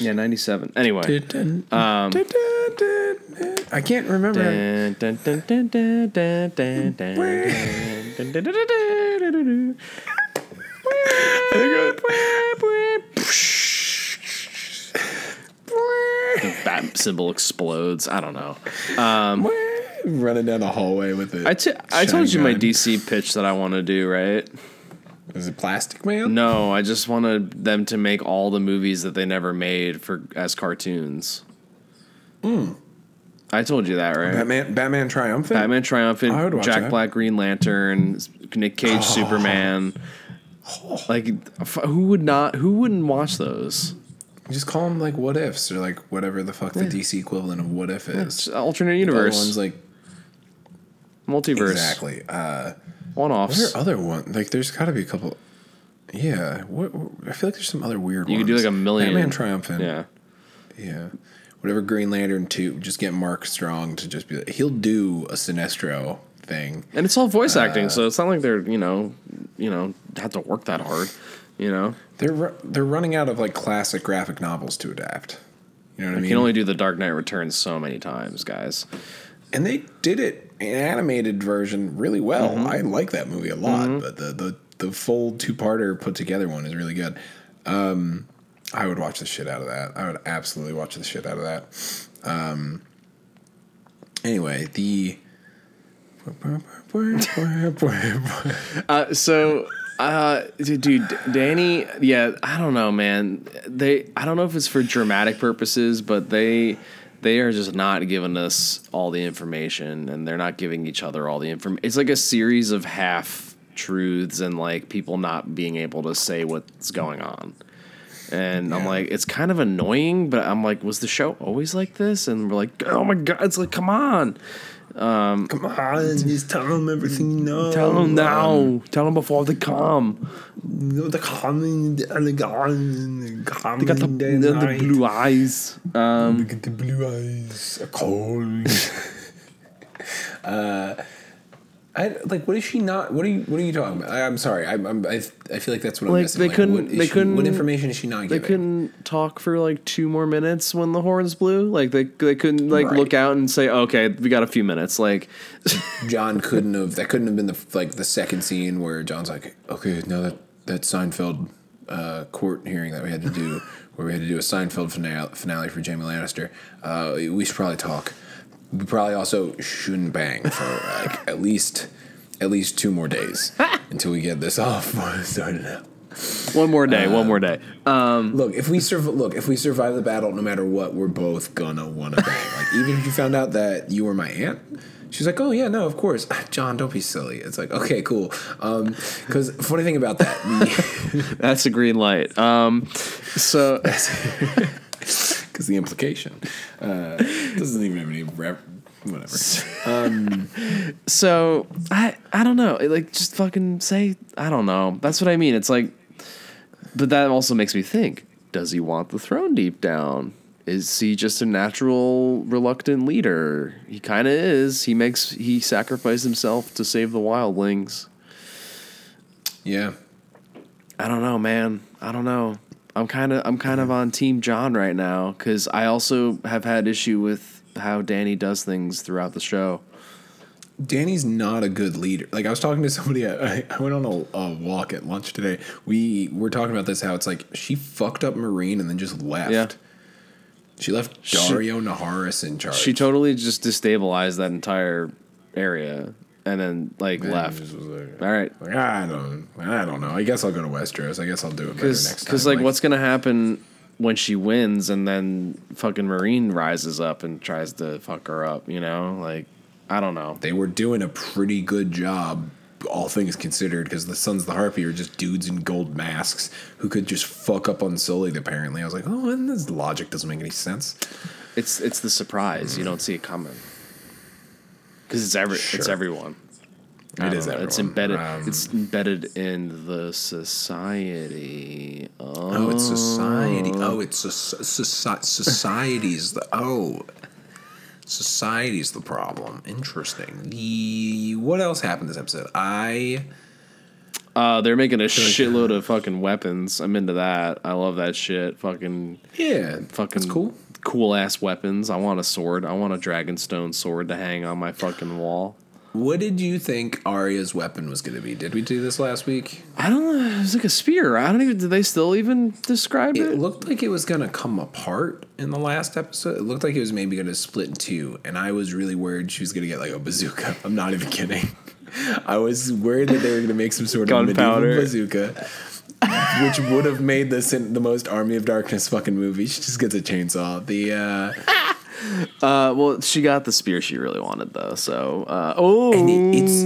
yeah, 97. Anyway. Um, I can't remember. the bat symbol explodes. I don't know. Um, Running down the hallway with it. I, t- I told you my DC pitch that I want to do, right? Is it Plastic Man? No, I just wanted them to make all the movies that they never made for as cartoons. Hmm. I told you that, right? Batman. Batman Triumphant. Batman I would Triumphant, Jack that. Black Green Lantern, Nick Cage oh. Superman. Oh. Like, who would not? Who wouldn't watch those? Just call them like what ifs or like whatever the fuck the DC equivalent of what if is. It's alternate universe, ones like multiverse, exactly. Uh, one what offs. are other one? Like there's got to be a couple. Yeah, what, what- I feel like there's some other weird You ones. could do like a million. Batman Triumphant. Yeah, yeah. Whatever Green Lantern two. Just get Mark Strong to just be. Like, he'll do a Sinestro thing. and it's all voice Uh, acting, so it's not like they're you know, you know, have to work that hard. You know, They're they're running out of like classic graphic novels to adapt. You know what I mean? you can only do the Dark Knight Returns so many times, guys. and they did it animated version really well. Mm-hmm. I like that movie a lot, but the the the full two parter put together one is really good. Um, I would watch the shit out of that. I would absolutely watch the shit out of that. Um, anyway, the Uh, so, uh, dude, Danny, yeah, I don't know, man. They, I don't know if it's for dramatic purposes, but they, they are just not giving us all the information, and they're not giving each other all the information. It's like a series of half truths and like people not being able to say what's going on. And I'm like, it's kind of annoying, but I'm like, was the show always like this? And we're like, oh my god, it's like, come on, come on, just tell them everything you know. tell them now, Um, tell them before they come. the common, the common, They got the, the, the blue eyes. Um, Look at the blue eyes, are cold. uh, I like. What is she not? What are you? What are you talking about? I, I'm sorry. I, I'm. I, I feel like that's what I'm Like, missing. they like, couldn't- they she- couldn't- What information is she not they giving? couldn't talk for like two more minutes when the horns blew. Like they they couldn't like Right. look out and say, okay, we got a few minutes. Like, Jon couldn't have. That couldn't have been the like the second scene where Jon's like, okay, now that that Seinfeld uh, court hearing that we had to do, where we had to do a Seinfeld finale, finale for Jaime Lannister, uh, we should probably talk. We probably also shouldn't bang for like at least at least two more days until we get this off started out. one more day, one more day. Um, Look, if we surv- look, if we survive the battle, no matter what, we're both gonna wanna bang. Like even if you found out that you were my aunt, she's like, "Oh yeah, no, of course." Jon, don't be silly. It's like, okay, cool. Because funny thing about that, that's a green light. Um, so because the implication uh, doesn't even have any rep- whatever. so I I don't know. It, like just fucking say I don't know. That's what I mean. It's like, but that also makes me think. Does he want the throne deep down? is he just a natural reluctant leader? He kind of is. He makes he sacrificed himself to save the wildlings. Yeah. I don't know, man. I don't know. I'm kind of I'm kind of on team Jon right now cuz I also have had issue with how Danny does things throughout the show. Danny's not a good leader. Like I was talking to somebody, I, I went on a, a walk at lunch today. We were talking about this how it's like she fucked up Meereen and then just left. Yeah. She left Daario Naharis in charge. She totally just destabilized that entire area and then like And left. like, All right. like, I don't, I don't know. I guess I'll go to Westeros. I guess I'll do it better next time. cuz like what's going to happen when she wins and then fucking Meereen rises up and tries to fuck her up, you know? Like I don't know. they were doing a pretty good job, all things considered, because the Sons of the Harpy are just dudes in gold masks who could just fuck up Unsullied. Apparently, I was like, oh, and this logic doesn't make any sense. It's it's the surprise. You don't see it coming. Cuz it's every it's everyone. It is know. It's embedded. Um, it's embedded in the society. Oh, Oh, it's society. Oh, it's a, soci- society's the oh, society's the problem. Interesting. The what else happened this episode? I Uh, they're making a shitload of fucking weapons. I'm into that. I love that shit. Fucking yeah, fucking that's cool. Cool ass weapons. I want a sword. I want a dragonstone sword to hang on my fucking wall. What did you think Arya's weapon was going to be? Did we do this last week? I don't know. It was like a spear. I don't even. Did they still even describe It it? looked like it was going to come apart in the last episode. It looked like it was maybe going to split in two, and I was really worried she was going to get like a bazooka. I'm not even kidding. I was worried that they were going to make some sort of medieval Gunpowder. bazooka, which would have made this in the most Army of Darkness fucking movie. She just gets a chainsaw. The uh, Uh, well, she got the spear she really wanted though. So, uh, oh, and it, it's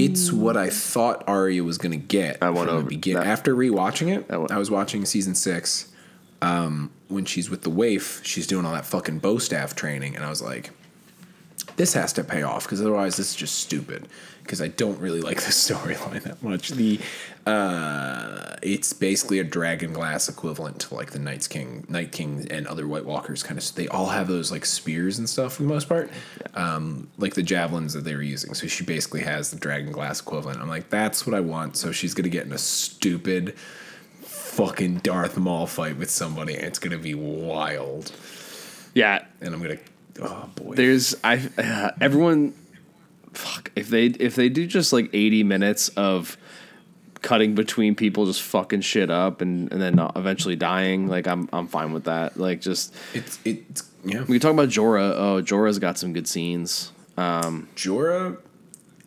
it's what I thought Arya was going to get. I the over begin- after rewatching it. Went- I was watching season six. Um, when she's with the waif, she's doing all that fucking bow staff training, and I was like, "This has to pay off because otherwise, this is just stupid." Because I don't really like the storyline that much. The uh, it's basically a dragon glass equivalent to like the Night's King, Night King, and other White Walkers. Kind of, they all have those like spears and stuff for the most part, um, like the javelins that they were using. So she basically has the dragon glass equivalent. I'm like, that's what I want. So she's gonna get in a stupid fucking Darth Maul fight with somebody, and it's gonna be wild. yeah. And I'm gonna, oh boy, There's I uh, everyone. Fuck if they if they do just like 80 minutes of cutting between people just fucking shit up and and then eventually dying like I'm I'm fine with that like just it's it's yeah. we can talk about Jorah oh Jorah's got some good scenes Jorah,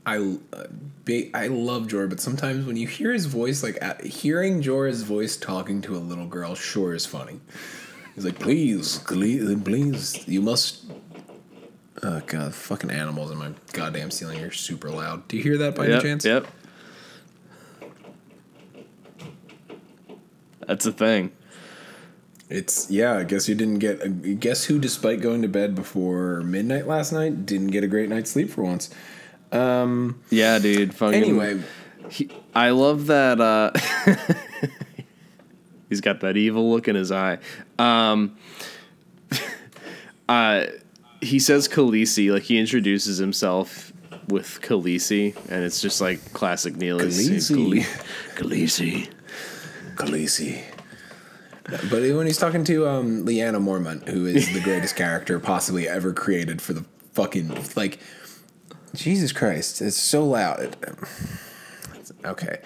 I uh, ba- I love Jorah, but sometimes when you hear his voice, like uh, hearing Jorah's voice talking to a little girl, sure is funny. He's like, please, please, please, you must. Oh god, fucking animals in my goddamn ceiling are super loud. Do you hear that by yep any chance? yep that's a thing It's yeah. I guess you didn't get. Uh, guess who, despite going to bed before midnight last night, didn't get a great night's sleep for once. Um. yeah dude fucking Anyway, He, I love that. Uh, he's got that evil look in his eye. Um, uh, he says Khaleesi, like he introduces himself with Khaleesi, and it's just like classic Neil. Khaleesi. Khaleesi. Khaleesi. But when he's talking to um, Lyanna Mormont, who is the greatest character possibly ever created for the fucking like, Jesus Christ, it's so loud. Okay,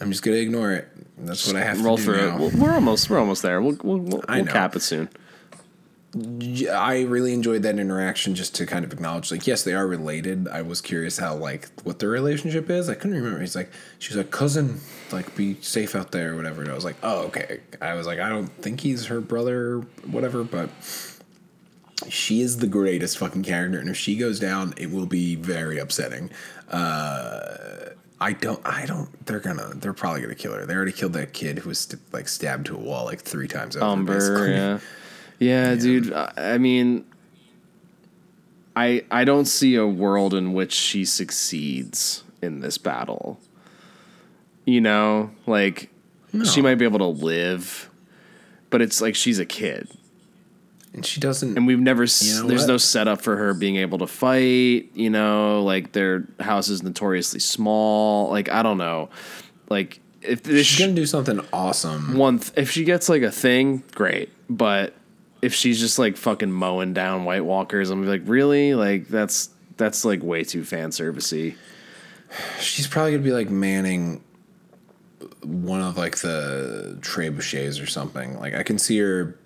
I'm just gonna ignore it. That's what I have Roll to do through now. it. We're, we're almost. We're almost there. We'll we'll, we'll, I we'll know. cap it soon. I really enjoyed that interaction just to kind of acknowledge, like, yes, they are related. I was curious how, like, what their relationship is. I couldn't remember. He's like, she's like, cousin, like, be safe out there or whatever. And I was like, oh, okay. I was like, I don't think he's her brother or whatever, but she is the greatest fucking character. And if she goes down, it will be very upsetting. Uh, I don't, I don't, they're gonna, they're probably gonna kill her. They already killed that kid who was, st- like, stabbed to a wall, like, three times over. Umber, basically. yeah. yeah, dude. I, I mean, I I don't see a world in which she succeeds in this battle. You know, like she might be able to live, but it's like she's a kid. And she doesn't. and we've never You know there's what? no setup for her being able to fight you know like their house is notoriously small like i don't know like if she's gonna do something awesome. one th- if she gets like a thing great but if she's just like fucking mowing down white walkers i'm like really like that's that's like way too fan servicey She's probably gonna be like manning one of like the trebuchets or something. Like I can see her,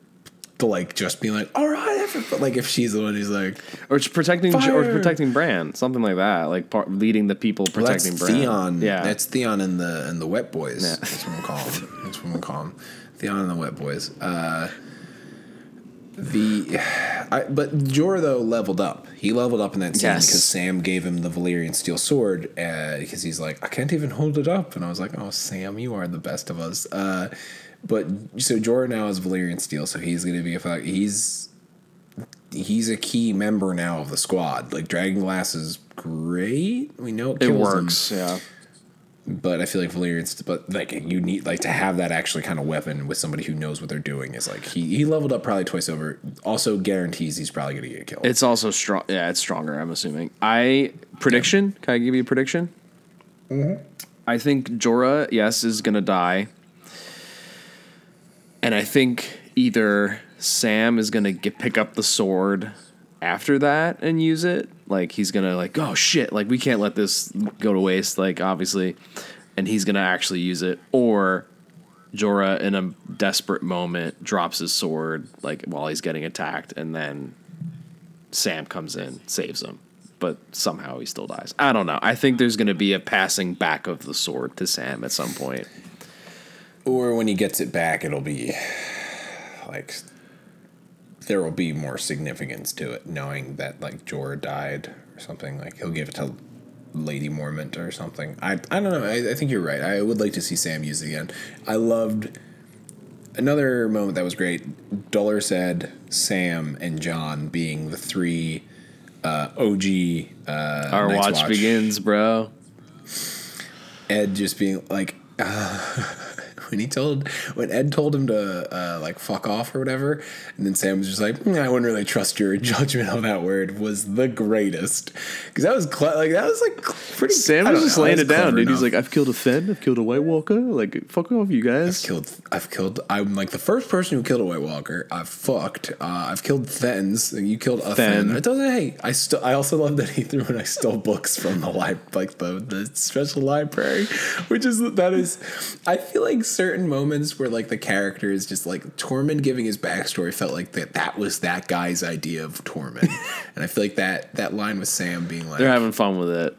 to like just being like, "All right," everybody. like if she's the one who's like, or it's protecting or protecting Bran something like that like par- leading the people protecting well, Bran Theon. yeah that's Theon and the and the Wet Boys. Yeah. That's what we call them. That's what we call them. Theon and the Wet Boys. Uh, the, I, but Jorah though leveled up. He leveled up in that scene Yes. because Sam gave him the Valyrian steel sword uh, because he's like, I can't even hold it up, and I was like, Oh, Sam, you are the best of us. Uh, but so Jorah now is Valyrian steel, so he's gonna be a fuck. He's he's a key member now of the squad. Like Dragon Glass is great. We know it, it kills him works yeah but I feel like Valyrian's but like you need like to have that actually kind of weapon with somebody who knows what they're doing is like he he leveled up probably twice over. Also guarantees he's probably gonna get killed. It's also strong. Yeah, it's stronger. I'm assuming. I prediction. Can I give you a prediction? Mm-hmm. I think Jorah, yes, is gonna die, and I think either Sam is gonna get pick up the sword after that and use it. Like he's gonna like, oh shit, like we can't let this go to waste. Like obviously, and he's gonna actually use it, or Jorah in a desperate moment drops his sword like while he's getting attacked, and then Sam comes in, saves him, but somehow he still dies. I don't know. I think there's going to be a passing back of the sword to Sam at some point. Or when he gets it back, it'll be like there will be more significance to it, knowing that like Jorah died or something. Like he'll give it to Lady Mormont or something. I I don't know. I, I think you're right. I would like to see Sam use it again. I loved another moment that was great. Dolorous Edd Sam and Jon being the three uh, OG. Uh, Our Night's watch, begins, bro. Ed just being like, when he told when Ed told him to uh, like fuck off or whatever, and then Sam was just like, "Mm, I wouldn't really trust your judgment on that word was the greatest because that was cle like that was like pretty. Sam was just know, laying that it down, dude. He's like, I've killed a Thenn, I've killed a White Walker. Like, fuck off, you guys. killed. I've killed. I'm like the first person who killed a White Walker. I've fucked. Uh, I've killed and You killed a Thenn. Thenn. It doesn't. Hey, I still. I also love that he threw and I stole books from the li- like the the special library, which is that is. I feel like certain moments where like the character is just like Tormund giving his backstory felt like that that was that guy's idea of Tormund, and I feel like that that line with Sam being like, They're having fun with it.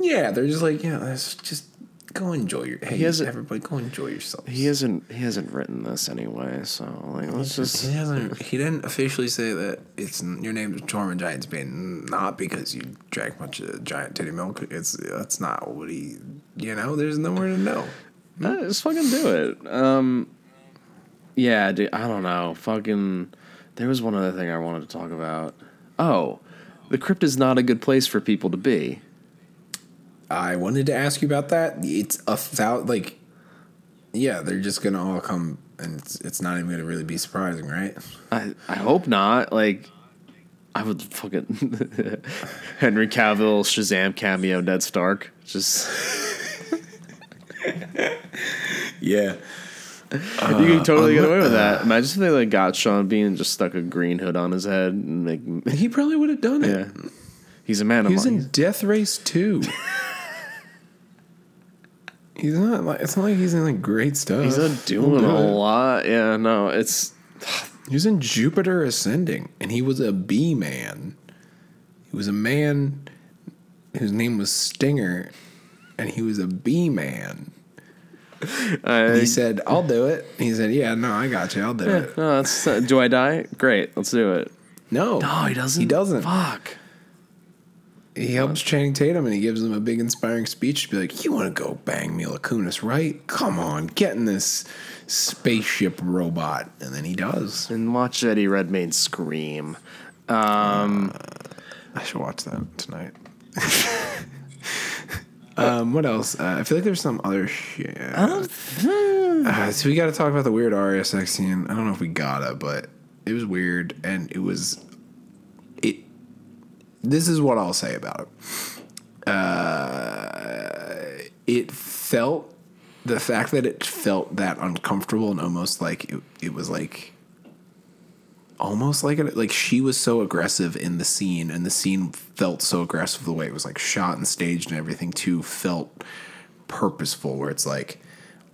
yeah, they're just like, yeah, let's just go enjoy your. Hey, hasn't- everybody, go enjoy yourself. He hasn't he hasn't written this anyway, so like let's just He hasn't. He didn't officially say that it's your name is Tormund Giantsbane, not because you drank a bunch of giant titty milk. It's that's not what he. You know, there's nowhere to know. Uh, just fucking do it. Um, yeah, dude. I don't know. Fucking. There was one other thing I wanted to talk about. Oh, the crypt is not a good place for people to be. I wanted to ask you about that. It's a thou like, yeah, they're just gonna all come, and it's it's not even gonna really be surprising, right? I I hope not. Like, I would fucking Henry Cavill Shazam cameo Ned Stark. Just Yeah. you can totally get away with uh, that. Imagine if they like got Sean Bean and just stuck a green hood on his head and like He probably would have done it. yeah. He's a man of He was in Death Race too. he's not like it's not like he's in like great stuff. He's not doing a lot. Yeah, no, it's He was in Jupiter Ascending, and he was a bee man. He was a man whose name was Stinger, and he was a bee man. I, He said, "I'll do it." He said, "Yeah, no, I got you. I'll do it." no, that's uh, do I die? Great, let's do it. No, No, he doesn't. He doesn't. Fuck. He helps Channing Tatum, and he gives him a big, inspiring speech to be like, "You want to go bang Mila Kunis, right? Come on, get in this spaceship robot." And then he does. And watch Eddie Redmayne scream. I should watch that tonight. um, what else? Uh, I feel like there's some other shit. Uh, so we got to talk about the weird sex scene. I don't know if we gotta, but It was weird, and it was it. This is what I'll say about it. Uh, it felt the fact that it felt that uncomfortable and almost like it, it was like almost like it like she was so aggressive in the scene and the scene felt so aggressive the way it was like shot and staged and everything too felt purposeful where it's like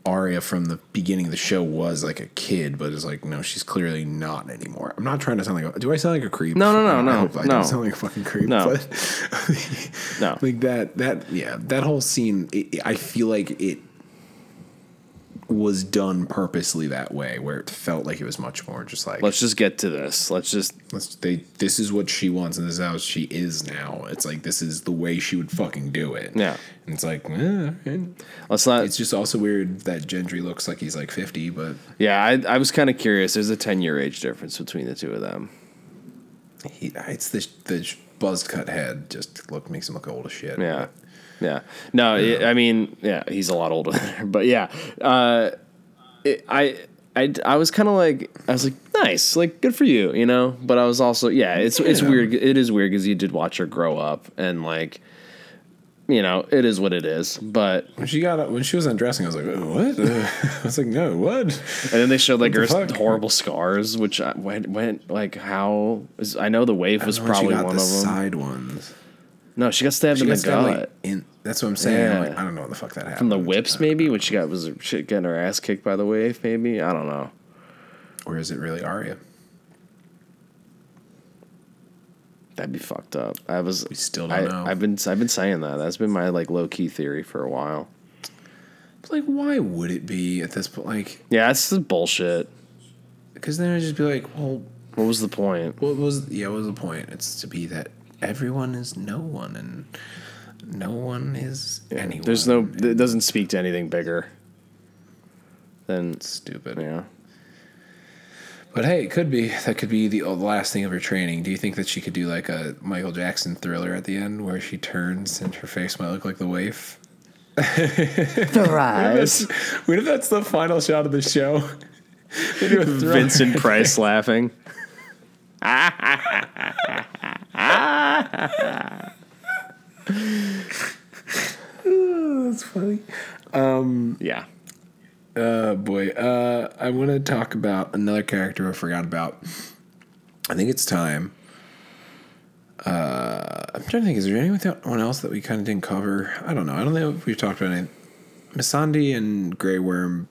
Arya from the beginning of the show was like a kid, but it's like no, she's clearly not anymore. I'm not trying to sound like. A, do I sound like a creep? No, no, no, I no, I no. don't sound like a fucking creep. No. but No. like that. That yeah, that whole scene. It, I feel like it was done purposely that way, where it felt like it was much more just like Let's just get to this. Let's just let's they this is what she wants and this is how she is now. It's like this is the way she would fucking do it. Yeah. and it's like eh, let's not. it's just also weird that Gendry looks like he's like fifty, but yeah, I, I was kind of curious. There's a ten year age difference between the two of them. he it's the the buzzed cut head just look makes him look old as shit. Yeah, yeah. No, it- I mean, yeah, he's a lot older but yeah, uh, it, I. I, I was kind of like I was like nice like good for you you know but I was also yeah it's it's weird it is weird because you did watch her grow up and like you know it is what it is but When she got up, when she was undressing, I was like, "What?" I was like, "No, what?" And then they showed like her horrible scars, which I went went like how is I know the waif was I don't know when probably one the of them. side ones. No, she got stabbed She in the got stabbed, gut like, in. That's what I'm saying. I'm like, I don't know what the fuck that happened. from the whips, maybe uh, when she got was shit getting her ass kicked by the waif. Maybe I don't know. Or is it really Arya? That'd be fucked up. I was. We still I, don't know. I've been I've been saying that. That's been my like low key theory for a while. Like, why would it be at this point? Like, Yeah, that's the bullshit. because then I'd just be like, well, What was the point? what was yeah? What was the point? It's to be that everyone is no one and no one is anyone. There's no. It doesn't speak to anything bigger than stupid. yeah. But hey, it could be that could be the, the last thing of her training. Do you think that she could do like a Michael Jackson thriller at the end where she turns and her face might look like the waif? The rise. What if that's the final shot of the show? They do a thriller. Vincent Price laughing. That's funny. Yeah. Uh, boy, uh, I want to talk about another character I forgot about. I think it's time. Uh, I'm trying to think. Is there anyone else that we kind of didn't cover? I don't know. I don't know if we've talked about any. Missandei and Grey Worm.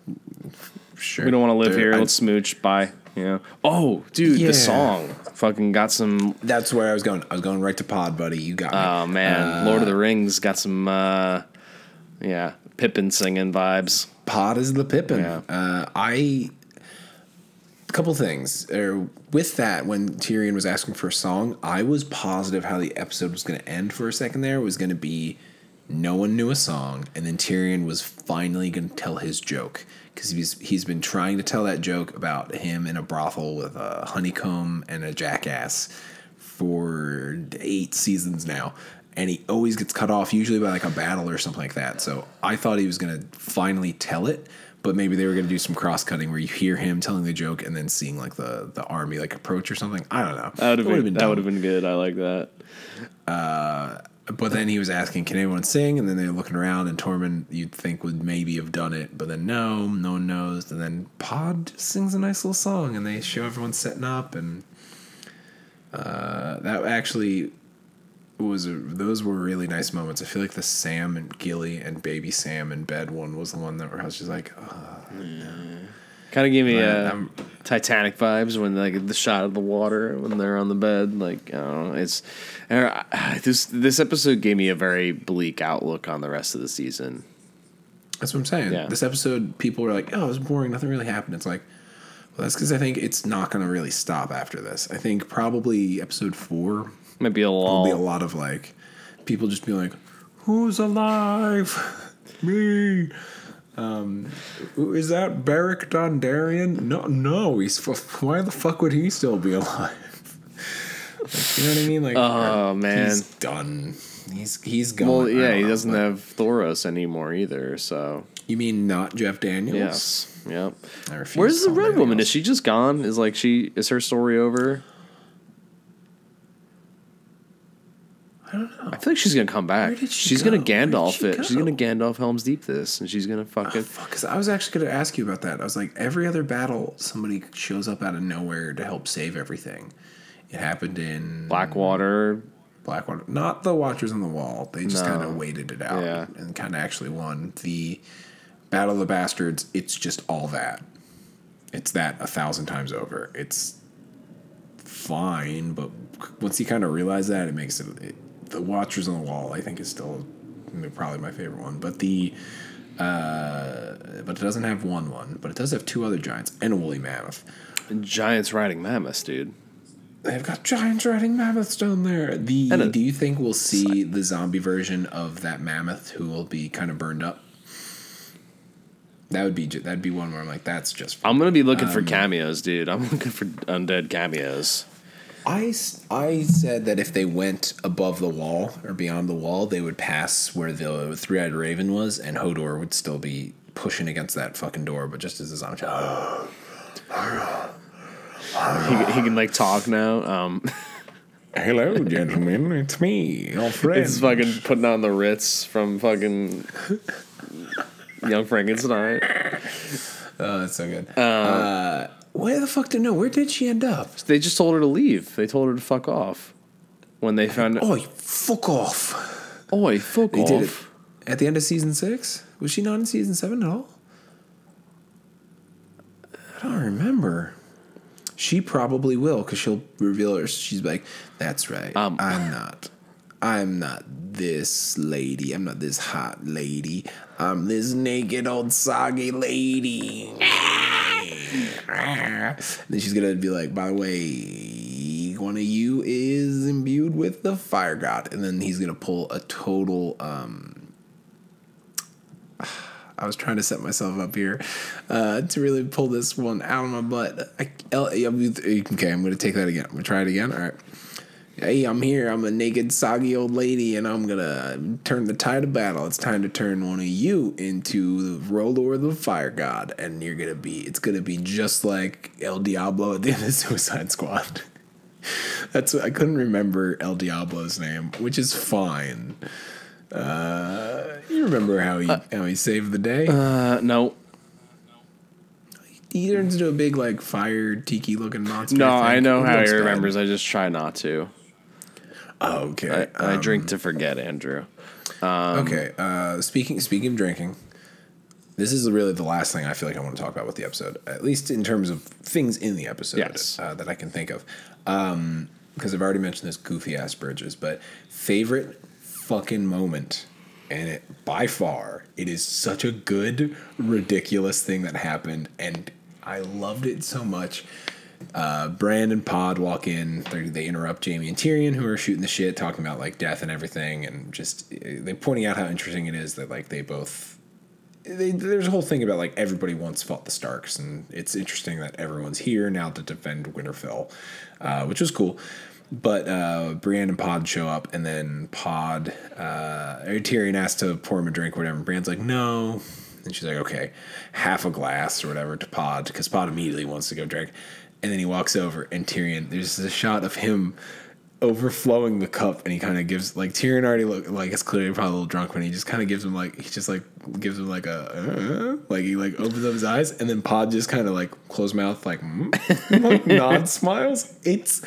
Sure, We don't want to live here. I- Let's smooch. Bye. Yeah. Oh, dude, Yeah. the song fucking got some. that's where I was going. I was going right to Pod, buddy. You got me. Oh man, Lord of the Rings got some. uh Yeah, Pippin singing vibes. Pod is the Pippin. Yeah. Uh, I a couple things. Er, with that, when Tyrion was asking for a song, I was positive how the episode was going to end for a second. There it was going to be no one knew a song, and then Tyrion was finally going to tell his joke because he's he's been trying to tell that joke about him in a brothel with a honeycomb and a jackass for eight seasons now. And he always gets cut off, usually by like a battle or something like that. So I thought he was going to finally tell it, but maybe they were going to do some cross cutting where you hear him telling the joke and then seeing like the, the army like approach or something. I don't know. That would have It been, that would have been good. I like that. But then he was asking, "Can anyone sing?" And then they're looking around, and Tormund you'd think would maybe have done it, but then no, no one knows. And then Pod sings a nice little song, and they show everyone setting up, and uh, that actually was a, those were really nice moments. I feel like the Sam and Gilly and Baby Sam in bed one was the one that where I was just like, oh, Kind of gave me uh, I'm- Titanic vibes when like the shot of the water when they're on the bed. Like I don't know, it's uh, this this episode gave me a very bleak outlook on the rest of the season. That's what I'm saying. Yeah. This episode, people were like, "Oh, it was boring. Nothing really happened." It's like, well, that's because I think it's not going to really stop after this. I think probably episode four Might be a will be a lot of like people just be like, "Who's alive? Me." Um, is that Beric Dondarrion? No, no. He's why the fuck would he still be alive? Like, you know what I mean? Like, Oh, man. he's done. He's he's gone. Well, yeah, he know, doesn't have Thoros anymore either. So You mean not Jeff Daniels? yes, yep. Where's the red woman? else. Is she just gone? Is like she is her story over? I don't know. I feel like she's gonna come back. Where did she she's go? gonna Gandalf she it. She's gonna Gandalf Helm's Deep this, and she's gonna oh, fucking. Fuck, 'cause I was actually going to ask you about that. I was like, every other battle, somebody shows up out of nowhere to help save everything. It happened in Blackwater. Blackwater, not the Watchers on the Wall. They just No. kind of waited it out Yeah. and kind of actually won the Battle of the Bastards. It's just all that. It's that a thousand times over. It's fine, but once you kind of realize that, it makes it, it. The Watchers on the Wall, I think, is still probably my favorite one. But the uh, but it doesn't have one one, but it does have two other giants and a woolly mammoth. Giants riding mammoths, dude. They've got giants riding mammoths down there. The a- do you think we'll see the zombie version of that mammoth who will be kind of burned up? That would be that'd be one where I'm like, that's just. I'm gonna be looking Um, for cameos, dude. I'm looking for undead cameos. I, s- I said that if they went above the wall or beyond the wall, they would pass where the three eyed raven was, and Hodor would still be pushing against that fucking door, but just as a zombie. He, he can like talk now. Um, Hello, gentlemen, it's me, your friend. it's fucking putting on the Ritz from fucking Young Frankenstein. Oh, that's so good. Uh, where the fuck did no? Where did she end up? They just told her to leave. They told her to fuck off when they found. Oh, fuck off! Oi, fuck They off. did it at the end of season six. Was she not in season seven at all? I don't remember. She probably will because she'll reveal her. She's like, "That's right. Um, I'm not. I'm not this lady. I'm not this hot lady. I'm this naked old soggy lady." Then she's gonna be like, "By the way, one of you is imbued with the fire god," and then he's gonna pull a total. um I was trying to set myself up here uh, to really pull this one out of my butt. I, okay, I'm to take that again. I'm to try it again. All right. Hey, I'm here. I'm a naked, soggy old lady, and I'm going to turn the tide of battle. It's time to turn one of you into the R'hllor the Fire God, and you're going to be, it's going to be just like El Diablo at the end of Suicide Squad. That's I couldn't remember El Diablo's name, which is fine. Uh, you remember how he how he saved the day? Uh, no, he turns into a big like fire tiki looking monster. no. I know how he remembers. I just try not to. Oh, okay. I, I Um, drink to forget, Andrew. okay. Uh, speaking speaking of drinking, this is really the last thing I feel like I want to talk about with the episode, at least in terms of things in the episode Yes. uh, that I can think of. Um, because I've already mentioned this goofy ass Bridges, but favorite fucking moment, and it by far it is such a good ridiculous thing that happened, and I loved it so much. Uh, Brand and Pod walk in. They, interrupt Jaime and Tyrion, who are shooting the shit, talking about like death and everything, and just they pointing out how interesting it is that like they both. They, there's a whole thing about like everybody once fought the Starks, and it's interesting that everyone's here now to defend Winterfell, uh, which was cool. But uh, Brienne and Pod show up, and then Pod, uh, Tyrion asks to pour him a drink, or whatever. And Brienne's like, no. And she's like, okay, half a glass or whatever to Pod, because Pod immediately wants to go drink. And then he walks over, and Tyrion, there's a shot of him overflowing the cup, and he kind of gives, like, Tyrion already look like it's clearly probably a little drunk, but he just kind of gives him, like, he just, like, gives him, like, a, uh, like, he, like, opens up his eyes, and then Pod just kind of, like, closed mouth, like, mm, like nod smiles. It's,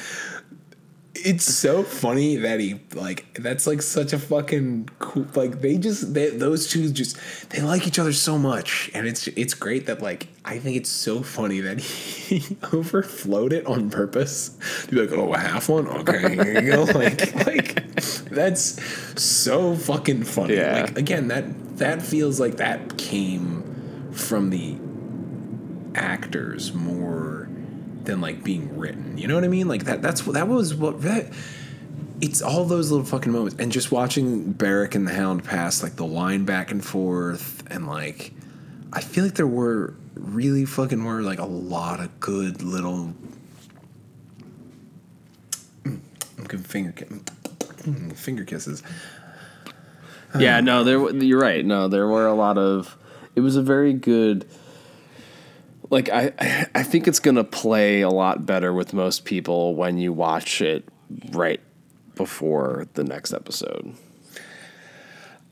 it's so funny that he like that's like such a fucking cool like they just they, those two just they like each other so much. And it's it's great that like I think it's so funny that he overflowed it on purpose. To be like oh a half one? Okay. Here you go like like that's so fucking funny. Yeah. like again that that feels like that came from the actors more than like being written. You know what I mean? Like that. That's that was. What that. It's all those little fucking moments, and just watching Beric and the Hound pass like the line back and forth, and like, I feel like there were really fucking were like a lot of good little. Good finger mm, finger kisses. yeah, no, there. You're right. No, there were a lot of. It was a very good. Like I, I think it's gonna play a lot better with most people when you watch it right before the next episode.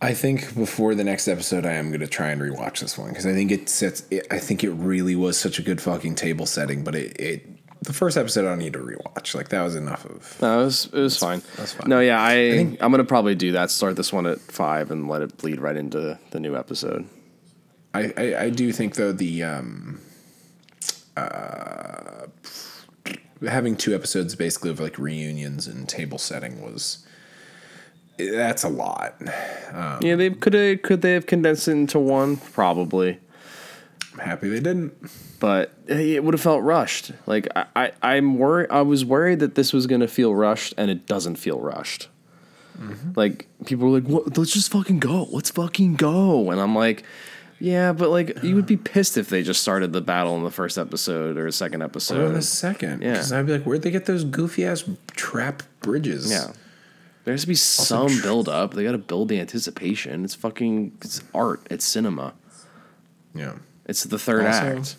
I think before the next episode, I am going to try and rewatch this one because I think it sets. It, I think it really was such a good fucking table setting, but it, it the first episode I don't need to rewatch. Like that was enough of. No, it was it was fine. that's fine. No, yeah, I, I am gonna probably do that. Start this one at five and let it bleed right into the new episode. I, I, I do think though the um, uh, having two episodes basically of like reunions and table setting was that's a lot. Um, yeah, they could have could they have condensed it into one probably. I'm happy they didn't. but eh, it would have felt rushed. Like I, I I'm worried. I was worried that this was gonna feel rushed, and it doesn't feel rushed. Mm-hmm. Like people were like, Let's just fucking go. Let's fucking go." And I'm like, "Yeah, but like you would be pissed if they just started the battle in the first episode or second Or episode." the second, Yeah. Because I'd be like, where'd they get those goofy ass trap bridges? yeah, there has to be some build up. They got to build the anticipation. It's fucking it's art. It's cinema. yeah. It's the third Also- act.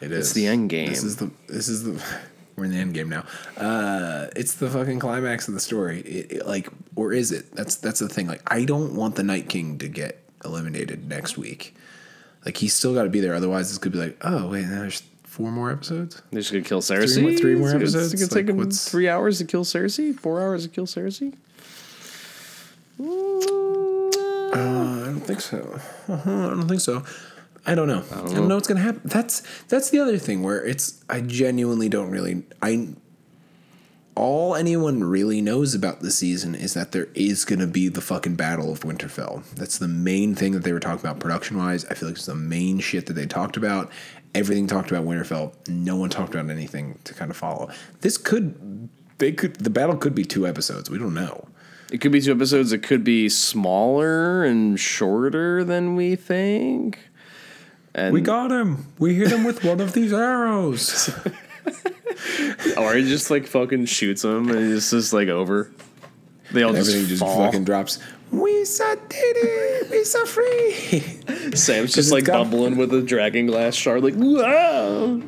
It is the end game. This is the this is the we're in the end game now. Uh, it's the fucking climax of the story. It, it, like, or is it? That's that's the thing. Like, I don't want the Night King to get eliminated next week. Like, he's still got to be there. Otherwise, this could be like, oh wait, now there's four more episodes. They're just gonna kill Cersei. more- three more It's episodes? It's gonna Like, take what's- three hours to kill Cersei. Four hours to kill Cersei. Uh, I don't think so. Uh-huh, I don't think so. I don't know. I don't know, what's gonna happen. That's that's the other thing where it's I genuinely don't really I all anyone really knows about the season is that there is gonna be the fucking battle of Winterfell. That's the main thing that they were talking about production wise. I feel like it's the main shit that they talked about. Everything talked about Winterfell. No one talked about anything to kind of follow. This could they could the battle could be two episodes. We don't know. It could be two episodes. It could be smaller and shorter than we think. And We got him. We hit him with one of these arrows. or he just like fucking shoots him and it's just like over. They all Everything just fall. fucking drops. We so did it. We so free. Sam's just like bumbling with a dragon glass shard, like wow.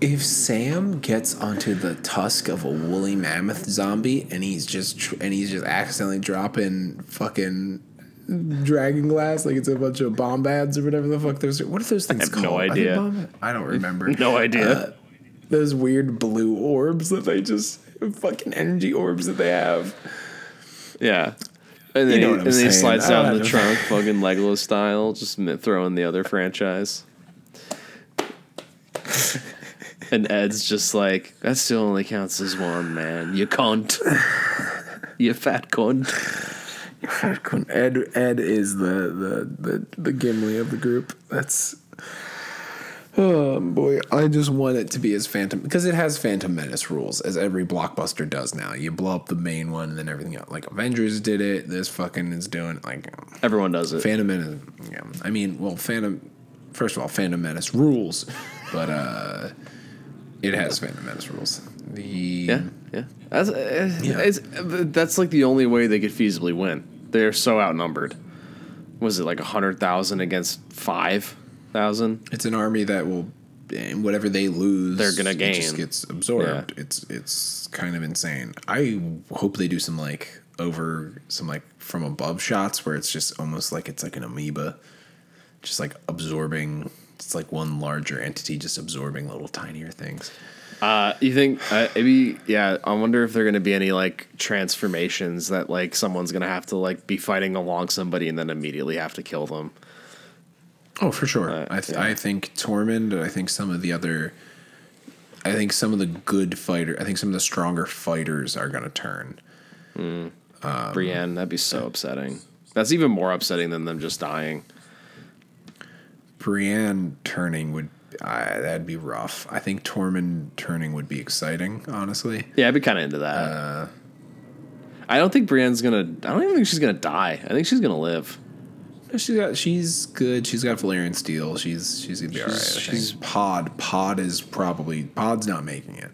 if Sam gets onto the tusk of a woolly mammoth zombie and he's just tr- and he's just accidentally dropping fucking dragon glass like it's a bunch of bombads or whatever the fuck those are. What are those things have called? no idea. bomb- I don't remember. No idea. Uh, those weird blue orbs that they just fucking energy orbs that they have. Yeah. And then, know he, and then he slides down the know. trunk, fucking Legolas style, just throwing the other franchise. and Ed's just like, that still only counts as one, man. You can't, you fat cunt. you fat cunt. Ed Ed is the the the, the Gimli of the group. That's oh boy. I just want it to be as Phantom because it has Phantom Menace rules as every blockbuster does now. You blow up the main one and then everything else. Like Avengers did it. This fucking is doing. Like Everyone does it. Phantom Menace. Yeah, I mean, well, Phantom. First of all, Phantom Menace rules, but uh, it has Phantom Menace rules. The Yeah, yeah. That's, uh, Yeah. It's, that's like the only way they could feasibly win. They're so outnumbered. Was it like a hundred thousand against five thousand? It's an army that will, whatever they lose, They're gonna It just gain. gets absorbed. It's it's kind of insane. I hope they do some like over some like from above shots where it's just almost like it's like an amoeba, just like absorbing. It's like one larger entity just absorbing little tinier things. Uh, you think uh, maybe? Yeah, I wonder if there are going to be any like transformations that like someone's going to have to like be fighting along somebody and then immediately have to kill them. Oh, for sure. Uh, I th- yeah. I think Tormund. I think some of the other. I think some of the good fighter. I think some of the stronger fighters are going to turn. Brienne, that'd be so upsetting. That's even more upsetting than them just dying. Brienne turning would uh, that'd be rough. I think Tormund turning would be exciting, honestly. Yeah, I'd be kind of into that. I don't think Brienne's gonna. I don't even think she's gonna die. I think she's gonna live. She's got she's good. She's got Valyrian steel. She's she's gonna be all right. I she's- Pod Pod is probably Pod's not making it.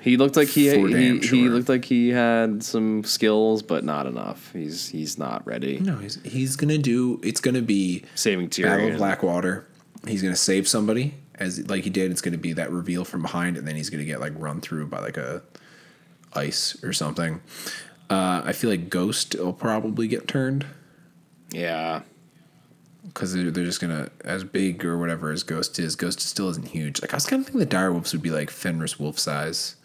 He looked like he For he, damn he looked like he had some skills, but not enough. He's he's not ready. No, he's he's gonna do. It's gonna be Saving Tyrion. Battle of Blackwater. He's gonna save somebody as like he did. It's gonna be that reveal from behind, and then he's gonna get like run through by like a ice or something. Uh, I feel like Ghost will probably get turned Yeah, because they're, they're just gonna as big or whatever as Ghost is. Ghost still isn't huge. Like I was kind of thinking the direwolves would be like Fenris wolf size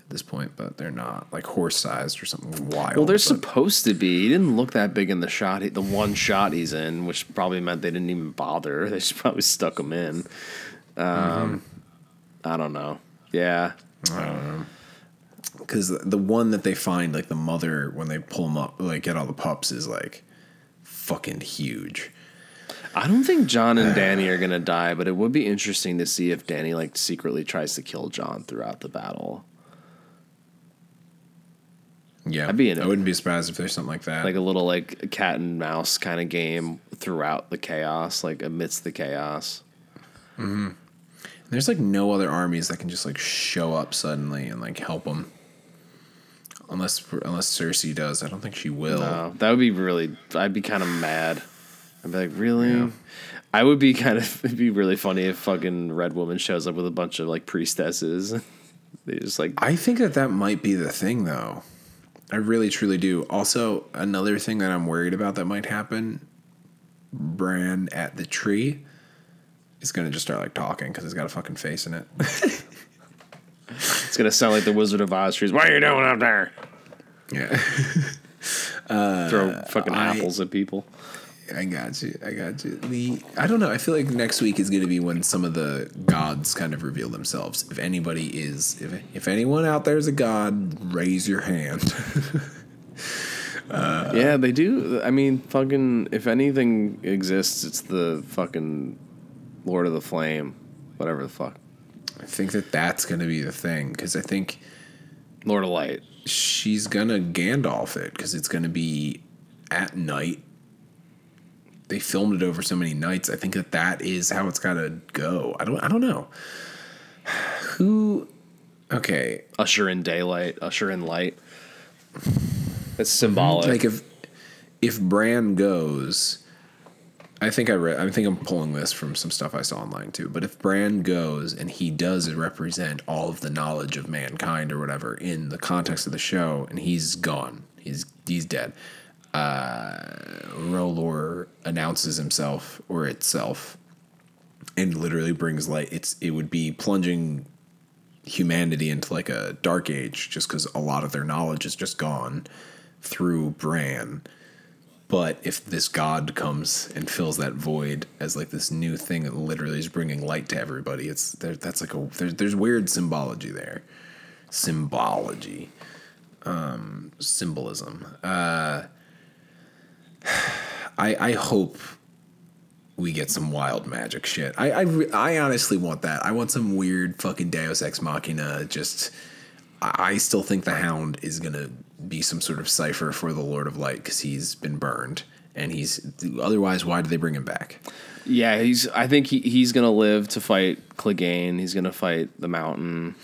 at this point, but they're not. Like horse sized or something wild. well, they're but- supposed to be. He didn't look that big in the shot. The one shot he's in, which probably meant they didn't even bother. They just probably stuck him in. Um, I don't know. Yeah, I don't know because the one that they find, like the mother, when they pull them up, like get all the pups, is like fucking huge. I don't think Jon and Dany are gonna die, but it would be interesting to see if Dany like secretly tries to kill Jon throughout the battle, Yeah, I'd be in I wouldn't be surprised if there's something like that. like a little like cat and mouse kind of game throughout the chaos, like amidst the chaos. Hmm. there's like no other armies that can just like show up suddenly and like help them. Unless unless Cersei does, I don't think she will. No, that would be really. I'd be kind of mad. I'd be like, really? Yeah. I would be kind of. It'd be really funny if fucking Red Woman shows up with a bunch of like priestesses. they just like I think that that might be the thing, though. I really truly do. Also, another thing that I'm worried about that might happen: Bran at the tree is gonna just start like talking because he's got a fucking face in it. it's gonna sound like the Wizard of Oz trees. What are you doing up there? yeah. Throw uh, fucking I- apples at people. I got you. I got you. The I don't know. I feel like next week is going to be when some of the gods kind of reveal themselves. If anybody is, if if anyone out there is a god, raise your hand. Uh, yeah, they do. I mean, fucking. If anything exists, it's the fucking Lord of the Flame, whatever the fuck, I think that that's going to be the thing because I think Lord of Light. she's gonna Gandalf it because it's going to be at night. They filmed it over so many nights. I think that that is how it's got to go. I don't. I don't know. Who? Okay, Usher in daylight. Usher in light. It's symbolic. like if if Bran goes, I think I read. I think I'm pulling this from some stuff I saw online too. But if Bran goes and he does represent all of the knowledge of mankind or whatever in the context of the show, and he's gone, he's he's dead. Uh, R'hllor announces himself or itself, and literally brings light. It's it would be plunging humanity into like a dark age just because a lot of their knowledge is just gone through Bran. But if this god comes and fills that void as like this new thing that literally is bringing light to everybody, it's there. That's like a there's there's weird symbology there, symbology, um, symbolism. Uh, I I hope we get some wild magic shit. I I, I honestly want that. I want some weird fucking Deus Ex Machina. Just I, still think the Hound is gonna be some sort of cipher for the Lord of Light because he's been burned and he's otherwise. Why did they bring him back? Yeah, he's. I think he, he's gonna live to fight Clegane. He's gonna fight the Mountain.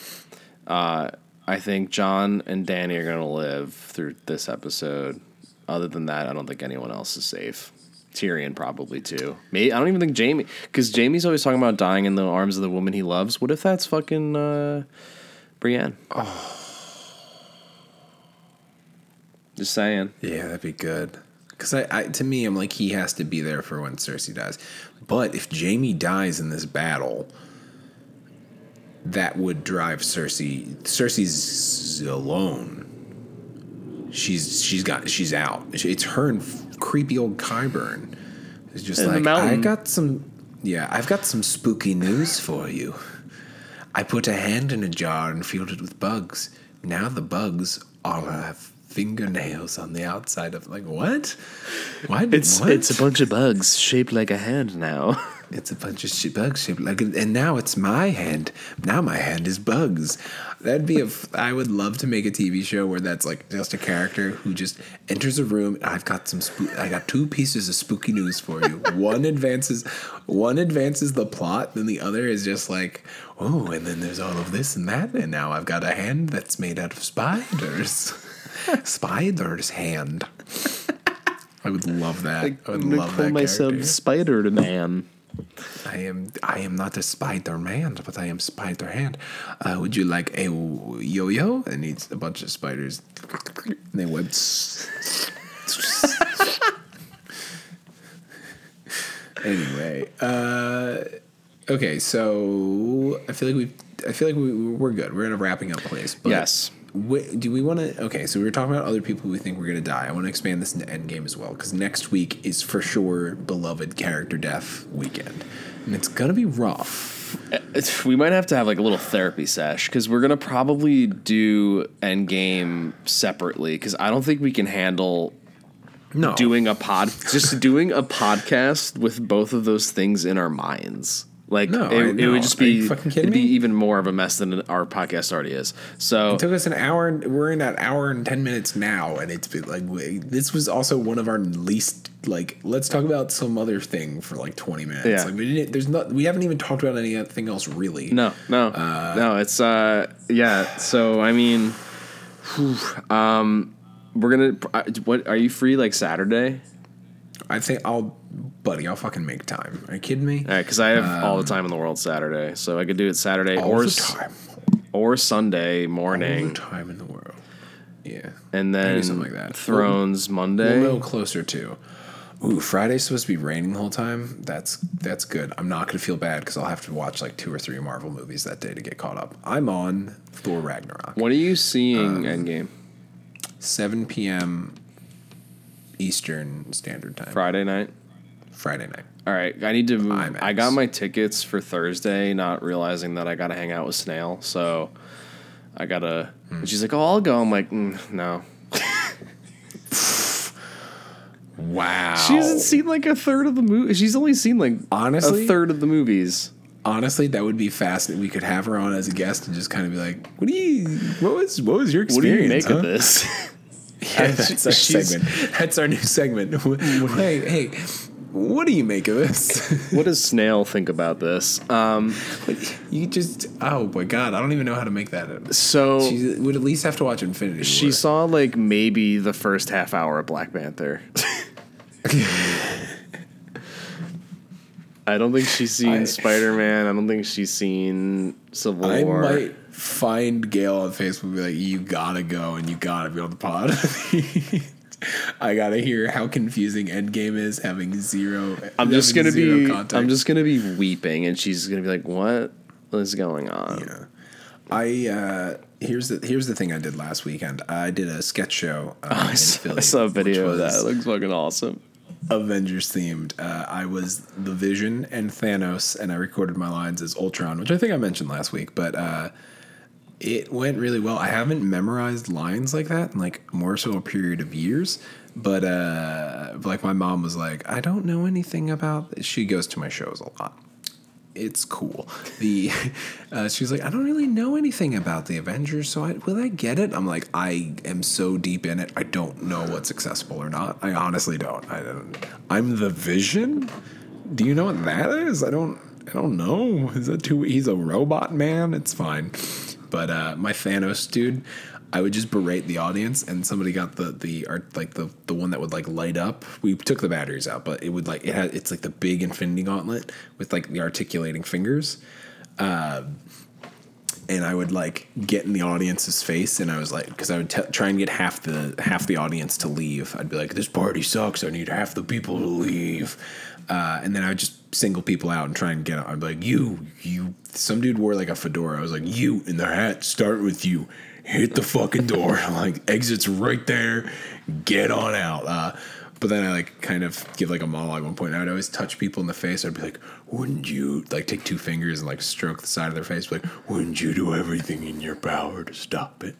Uh, I think Jon and Dany are gonna live through this episode. Other than that, I don't think anyone else is safe. Tyrion probably too. Me, I don't even think Jaime, because Jaime's always talking about dying in the arms of the woman he loves. What if that's fucking uh, Brienne? Just saying. Yeah, that'd be good. Because I, I, to me, I'm like he has to be there for when Cersei dies. But if Jaime dies in this battle, that would drive Cersei. Cersei's alone. She's she's got she's out. It's her and creepy old Qyburn. It's just the like I got some. Yeah, I've got some spooky news for you. I put a hand in a jar and filled it with bugs. Now the bugs all have fingernails on the outside of like what? Why? It's what? it's a bunch of bugs shaped like a hand now. It's a bunch of sh- bugs shaped like, and now it's my hand. Now my hand is bugs. That'd be a. f- I would love to make a TV show where that's like just a character who just enters a room. I've got some. I got two pieces of spooky news for you. one advances, one advances the plot, then the other is just like, oh, and then there's all of this and that, and now I've got a hand that's made out of spiders. Spiders hand. I would love that. I would I'm love call that myself. Spider Man. I am I am not a Spider Man, but I am Spider Hand. Uh, would you like a yo yo? It needs a bunch of spiders. And they web. anyway, uh, okay, so I feel like we I feel like we, we're good. We're in a wrapping up place. Yes. Do we want to? Okay, so we were talking about other people we think we're going to die. I want to expand this into Endgame as well because next week is for sure beloved character death weekend, and it's going to be rough. Uh, it's, we might have to have like a little therapy sesh because we're gonna probably do Endgame separately because I don't think we can handle No, doing a pod just doing a podcast with both of those things in our minds. Like No, it, it would just be fucking kidding be me? even more of a mess than our podcast already is. So It took us an hour. and- We're in that hour and ten minutes now, and it's been like this was also one of our least like. Let's talk about some other thing for like twenty minutes. Yeah. Like we didn't. There's not. We haven't even talked about anything else really. No, no, no. It's uh, yeah. So I mean, um, we're gonna. uh, What are you free like Saturday? I think I'll, buddy. I'll fucking make time. Are you kidding me? All right, because I have all the time in the world Saturday, so I could do it Saturday All or the time. or Sunday morning. All the time in the world. Yeah. and then do something like that. Thrones A Monday. A little closer to. Ooh, Friday's supposed to be raining the whole time. That's that's good. I'm not gonna feel bad because I'll have to watch like two or three Marvel movies that day to get caught up. I'm on Thor Ragnarok. What are you Um, seeing Endgame 7 p.m. Eastern Standard Time. Friday night? Friday night. All right, I need to move. IMAX. I got my tickets for Thursday, not realizing that I got to hang out with Snail. So I gotta. And She's like, "Oh, I'll go." I'm like, mm, "No." Wow. She hasn't seen like a third of the movie. She's only seen like Honestly? a third of the movies. Honestly, that would be fascinating. We could have her on as a guest and just kind of be like, "What do you? What was? What was your experience? What do you make huh? of this? Yeah, that's our segment. That's our new segment. hey, hey, what do you make of this? what does Snail think about this? Um, you just, oh my god, I don't even know how to make that. so She would at least have to watch Infinity. she War. saw like maybe the first half hour of Black Panther. I don't think she's seen Spider Man. I don't think she's seen Civil I War. might find Gail on Facebook and be like, you gotta go and you gotta be on the pod. I gotta hear how confusing Endgame is having zero. I'm just gonna be. context. I'm just gonna be weeping, and she's gonna be like, "What is going on?" Yeah. I uh, here's the here's the thing I did last weekend. I did a sketch show. Uh, I saw, Philly, I saw a video of that. It looks fucking awesome. Avengers themed. Uh, I was the Vision and Thanos, and I recorded my lines as Ultron, which I think I mentioned last week. But uh, it went really well. I haven't memorized lines like that in like more so a period of years. But uh, like my mom was like, I don't know anything about. She goes to my shows a lot. It's cool. The uh, she was like, I don't really know anything about the Avengers, so I, will I get it? I'm like, I am so deep in it, I don't know what's accessible or not. I honestly don't. I don't. I'm the Vision. Do you know what that is? I don't. I don't know. Is that too? He's a robot man. It's fine. But uh, my Thanos dude, I would just berate the audience, and somebody got the the art like the the one that would like light up. We took the batteries out, but it would like it had it's like the big Infinity Gauntlet with like the articulating fingers. Uh, and I would like get in the audience's face, and I was like, because I would t- try and get half the half the audience to leave. I'd be like, "This party sucks. I need half the people to leave," uh, and then I would just single people out and try and get. I'd be like, "You, you." Some dude wore like a fedora. I was like, "You in the hat. Start with you. Hit the fucking door. Like, exits right there. Get on out." Uh, but then I like kind of give like a monologue at one point. And I would always touch people in the face. I'd be like, "Wouldn't you like take two fingers and like stroke the side of their face? Be like, wouldn't you do everything in your power to stop it?"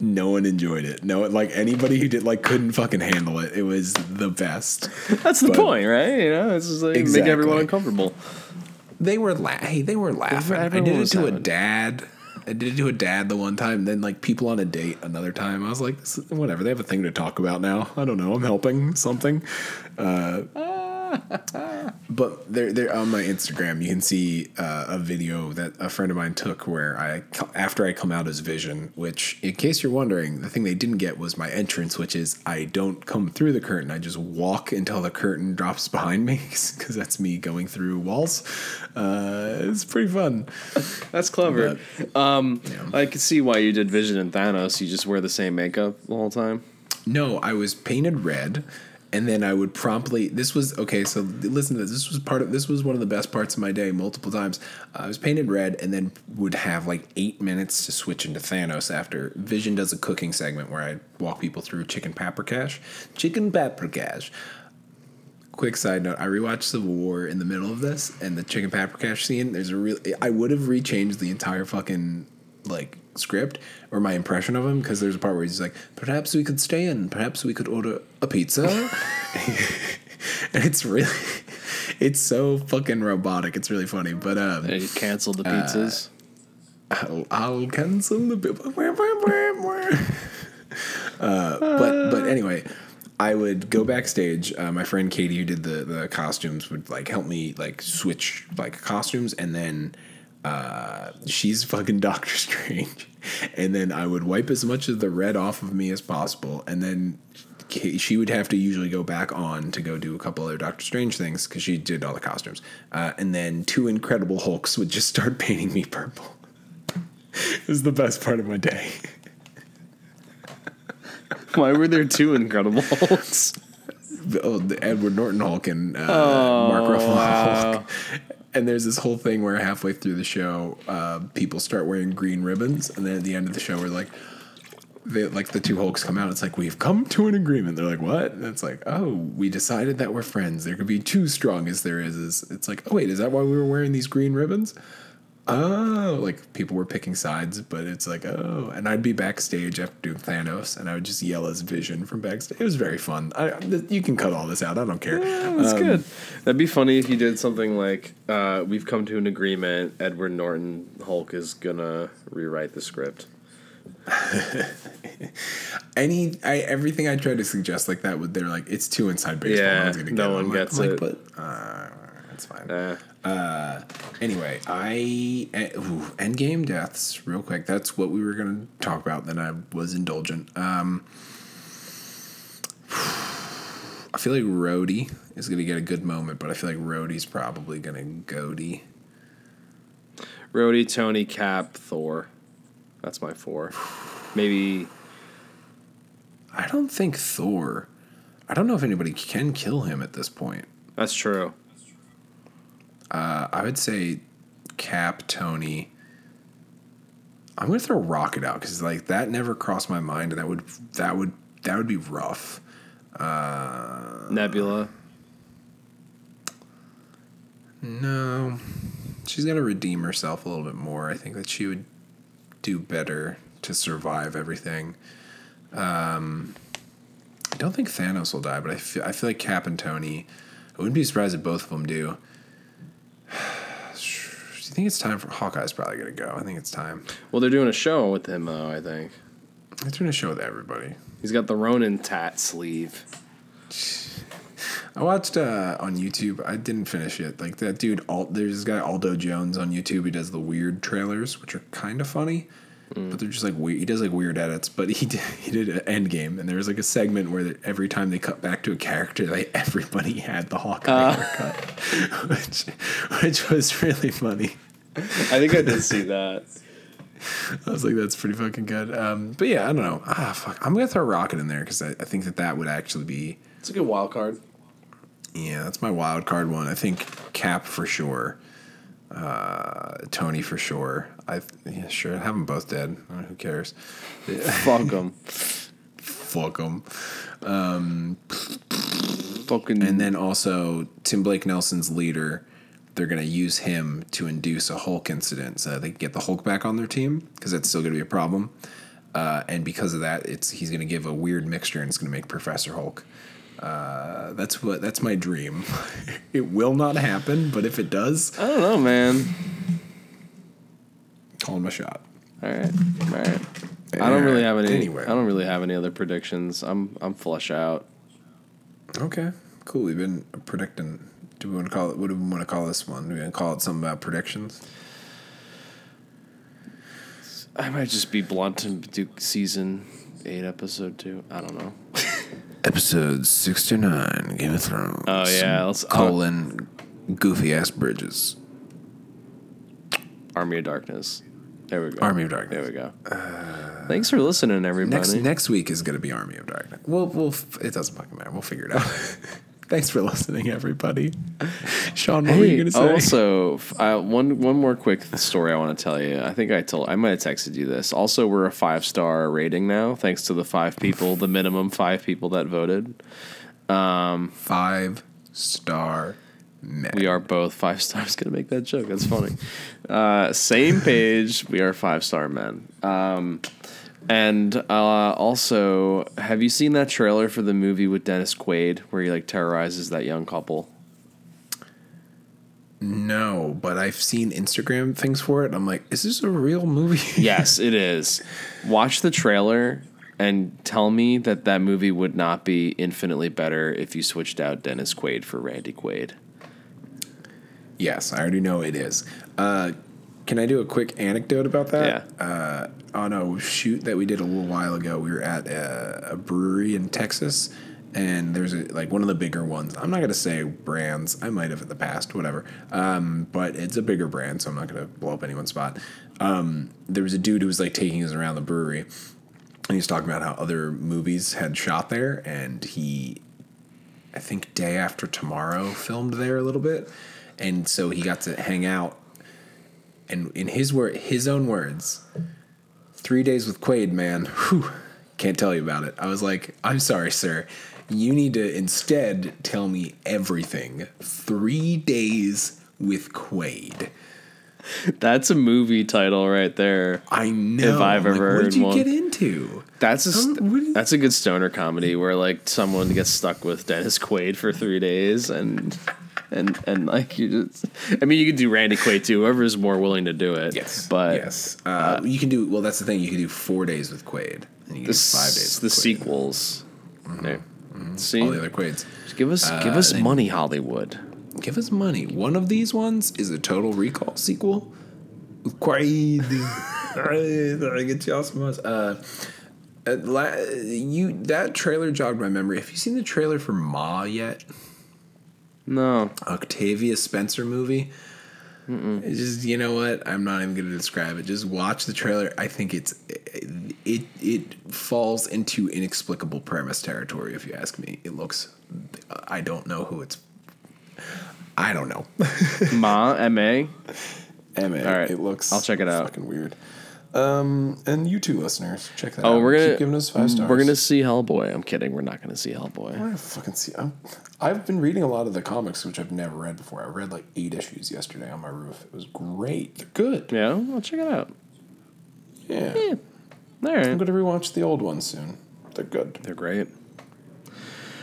No one enjoyed it. No, like anybody who did like couldn't fucking handle it. It was the best. That's the But- point, right? You know, it's just like make everyone uncomfortable. They were la- hey, they were laughing. I did it to a dad. I did it to a dad the one time. Then like people on a date another time. I was like, whatever. They have a thing to talk about now. I don't know. I'm helping something. Uh, but there, there on my Instagram, you can see uh, a video that a friend of mine took where I, after I come out as Vision, which, in case you're wondering, the thing they didn't get was my entrance, which is I don't come through the curtain. I just walk until the curtain drops behind me because that's me going through walls. Uh, it's pretty fun. That's clever. um, I can see why you did Vision and Thanos. You just wear the same makeup the whole time. No, I was painted red, and then I would promptly. This was okay. So listen to this. This was part of. This was one of the best parts of my day. Multiple times, uh, I was painted red, and then would have like eight minutes to switch into Thanos. After Vision does a cooking segment where I walk people through chicken paprikash. Chicken paprikash. Quick side note: I rewatched Civil War in the middle of this, and the chicken paprikash scene. There's a real. I would have rechanged the entire fucking like script or my impression of him because there's a part where he's like, "Perhaps we could stay in. Perhaps we could order a pizza." and it's really, it's so fucking robotic. It's really funny, but um, you canceled the pizzas. I'll, I'll cancel the bill. uh, but but anyway, I would go backstage. Uh, my friend Katie, who did the the costumes, would like help me like switch like costumes, and then uh, she's fucking Doctor Strange, and then I would wipe as much of the red off of me as possible, and then. She would have to usually go back on to go do a couple other Doctor Strange things because she did all the costumes. Uh, and then two Incredible Hulks would just start painting me purple. It was the best part of my day. Why were there two Incredible Hulks? Oh, the Edward Norton Hulk and uh, Mark Ruffalo wow. Hulk. And there's this whole thing where halfway through the show, uh, people start wearing green ribbons, and then at the end of the show, we're like, they, like the two Hulks come out. It's like we've come to an agreement. They're like, what? And it's like, oh, we decided that we're friends. There could be two strong as there is. is. It's like, oh wait, is that why we were wearing these green ribbons? Oh, like people were picking sides, but it's like, oh, and I'd be backstage after doing Thanos, and I would just yell as Vision from backstage. It was very fun. I, you can cut all this out. I don't care. That's good. That'd be funny if you did something like, uh, "We've come to an agreement. Edward Norton Hulk is gonna rewrite the script." Any, I, everything I tried to suggest like that, would they're like, it's too inside baseball. Yeah, gonna no one like- gets I'm it. Like, but uh, it's fine. Eh. Anyway, I eh, ooh, Endgame deaths real quick. That's what we were going to talk about. Then I was indulgent. Um, I feel like Rhodey is going to get a good moment, but I feel like Rhodey's probably going to goatee. Rhodey, Tony, Cap, Thor. That's my four. Maybe I don't think Thor. I don't know if anybody can kill him at this point. that's true. Uh, I would say Cap, Tony. I'm gonna throw Rocket out because like that never crossed my mind, and that would that would that would be rough. Nebula. No, she's got to redeem herself a little bit more. I think that she would do better to survive everything. Um, I don't think Thanos will die, but I feel, I feel like Cap and Tony. I wouldn't be surprised if both of them do. Do you think it's time for Hawkeye's probably gonna go? I think it's time. Well, they're doing a show with him though. I think They're doing a show with everybody. he's got the Ronin tat sleeve. I watched uh, on YouTube. I didn't finish it. Like that dude, Alt, there's this guy Aldo Jones on YouTube. He does the weird trailers, which are kind of funny, but they're just like weird. He does like weird edits. But he did, he did an Endgame, and there was like a segment where they- every time they cut back to a character, like everybody had the Hawkeye haircut, which which was really funny. I think I did see that. I was like, that's pretty fucking good. Um, but yeah, I don't know. Ah, fuck. I'm gonna throw Rocket in there because I, I think that that would actually be. It's a good wild card. Yeah, that's my wild card one. I think Cap for sure. Uh, Tony for sure. I yeah, sure have them both dead. Uh, who cares? Fuck them. fuck him. Fucking And then also Tim Blake Nelson's leader. They're gonna use him to induce a Hulk incident, so they can get the Hulk back on their team because that's still gonna be a problem. Uh, and because of that, it's he's gonna give a weird mixture, and it's gonna make Professor Hulk. Uh, that's what that's my dream. it will not happen, but if it does, I don't know, man. call him a shot. All right, all right. I don't really have any. Anyway. I don't really have any other predictions. I'm I'm flush out. Okay, cool. We've been predicting. Do we want to call it? What do we want to call this one? Do we want to call it something about predictions? I might just be blunt and do season eight, episode two. I don't know. Episode sixty nine, Game of Thrones. Oh yeah, let's uh, colon goofy ass bridges. Army of Darkness. There we go. Army of Darkness. There we go. Thanks for listening, everybody. Next next week is going to be Army of Darkness. We'll we'll it doesn't fucking matter. We'll figure it out. Thanks for listening, everybody. Sean, what were you going to say? also, uh, one one more quick story I want to tell you. I think I told I might have texted you this. Also, we're a five star rating now, thanks to the five people, the minimum five people that voted. Five star men. We are both five stars. Gonna make that joke. That's funny. Uh, same page. We are five star men. Um, and uh, also, have you seen that trailer for the movie with Dennis Quaid where he like terrorizes that young couple? No, but I've seen Instagram things for it. I'm like, is this a real movie? Yes, it is. Watch the trailer and tell me that that movie would not be infinitely better if you switched out Dennis Quaid for Randy Quaid. yes, I already know it is. Uh, can I do a quick anecdote about that? Yeah. Uh, on a shoot that we did a little while ago, we were at a, a brewery in Texas, and there's a, like one of the bigger ones. I'm not gonna say brands. I might have in the past, whatever. Um, but it's a bigger brand, so I'm not gonna blow up anyone's spot. Um, there was a dude who was like taking us around the brewery, and he was talking about how other movies had shot there, and he I think Day After Tomorrow filmed there a little bit, and so he got to hang out. And in his word, his own words, three days with Quaid, man, whew, can't tell you about it. I was like, I'm sorry, sir. You need to instead tell me everything. Three days with Quaid. That's a movie title right there. I know. If I've I'm like, ever what heard did you one. get into? That's a st- what do you- that's a good stoner comedy where like someone gets stuck with Dennis Quaid for three days and and and like you just I mean you could do Randy Quaid too whoever is more willing to do it Yes, but yes, uh, you can do. Well, that's the thing. You can do four days with Quaid, and you can the, do five days. With the Quaid. sequels there see all the other Quaids. give us give us money Hollywood Give us money. One of these ones is a Total Recall sequel. Quaid. I get you awesome. Uh, uh, you that trailer jogged my memory. Have you seen the trailer for Ma yet? No Octavia Spencer movie. It's just you know what? I'm not even going to describe it. Just watch the trailer. I think it's it it falls into inexplicable premise territory. If you ask me, it looks. I don't know who it's. I don't know. Ma M-A Ma. All right. It looks. I'll check it out. Fucking weird. Um, and you two listeners, check that out. oh we're gonna Keep giving us five stars. we're gonna see Hellboy I'm kidding we're not gonna see Hellboy We're gonna fucking see. I'm, I've been reading a lot of the comics, which I've never read before. I read like eight issues yesterday on my roof. It was great. They're good. yeah I'll check it out Yeah. all I'm gonna rewatch the old ones soon. They're good. they're great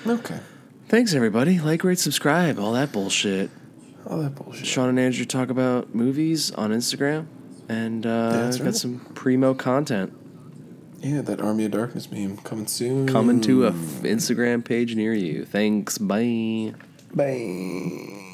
Okay. thanks everybody like rate subscribe all that bullshit All that bullshit. Sean and Andrew talk about movies on Instagram, and uh, got right. some primo content Yeah, that Army of Darkness meme coming soon. coming to a f- Instagram page near you. Thanks. Bye. Bye.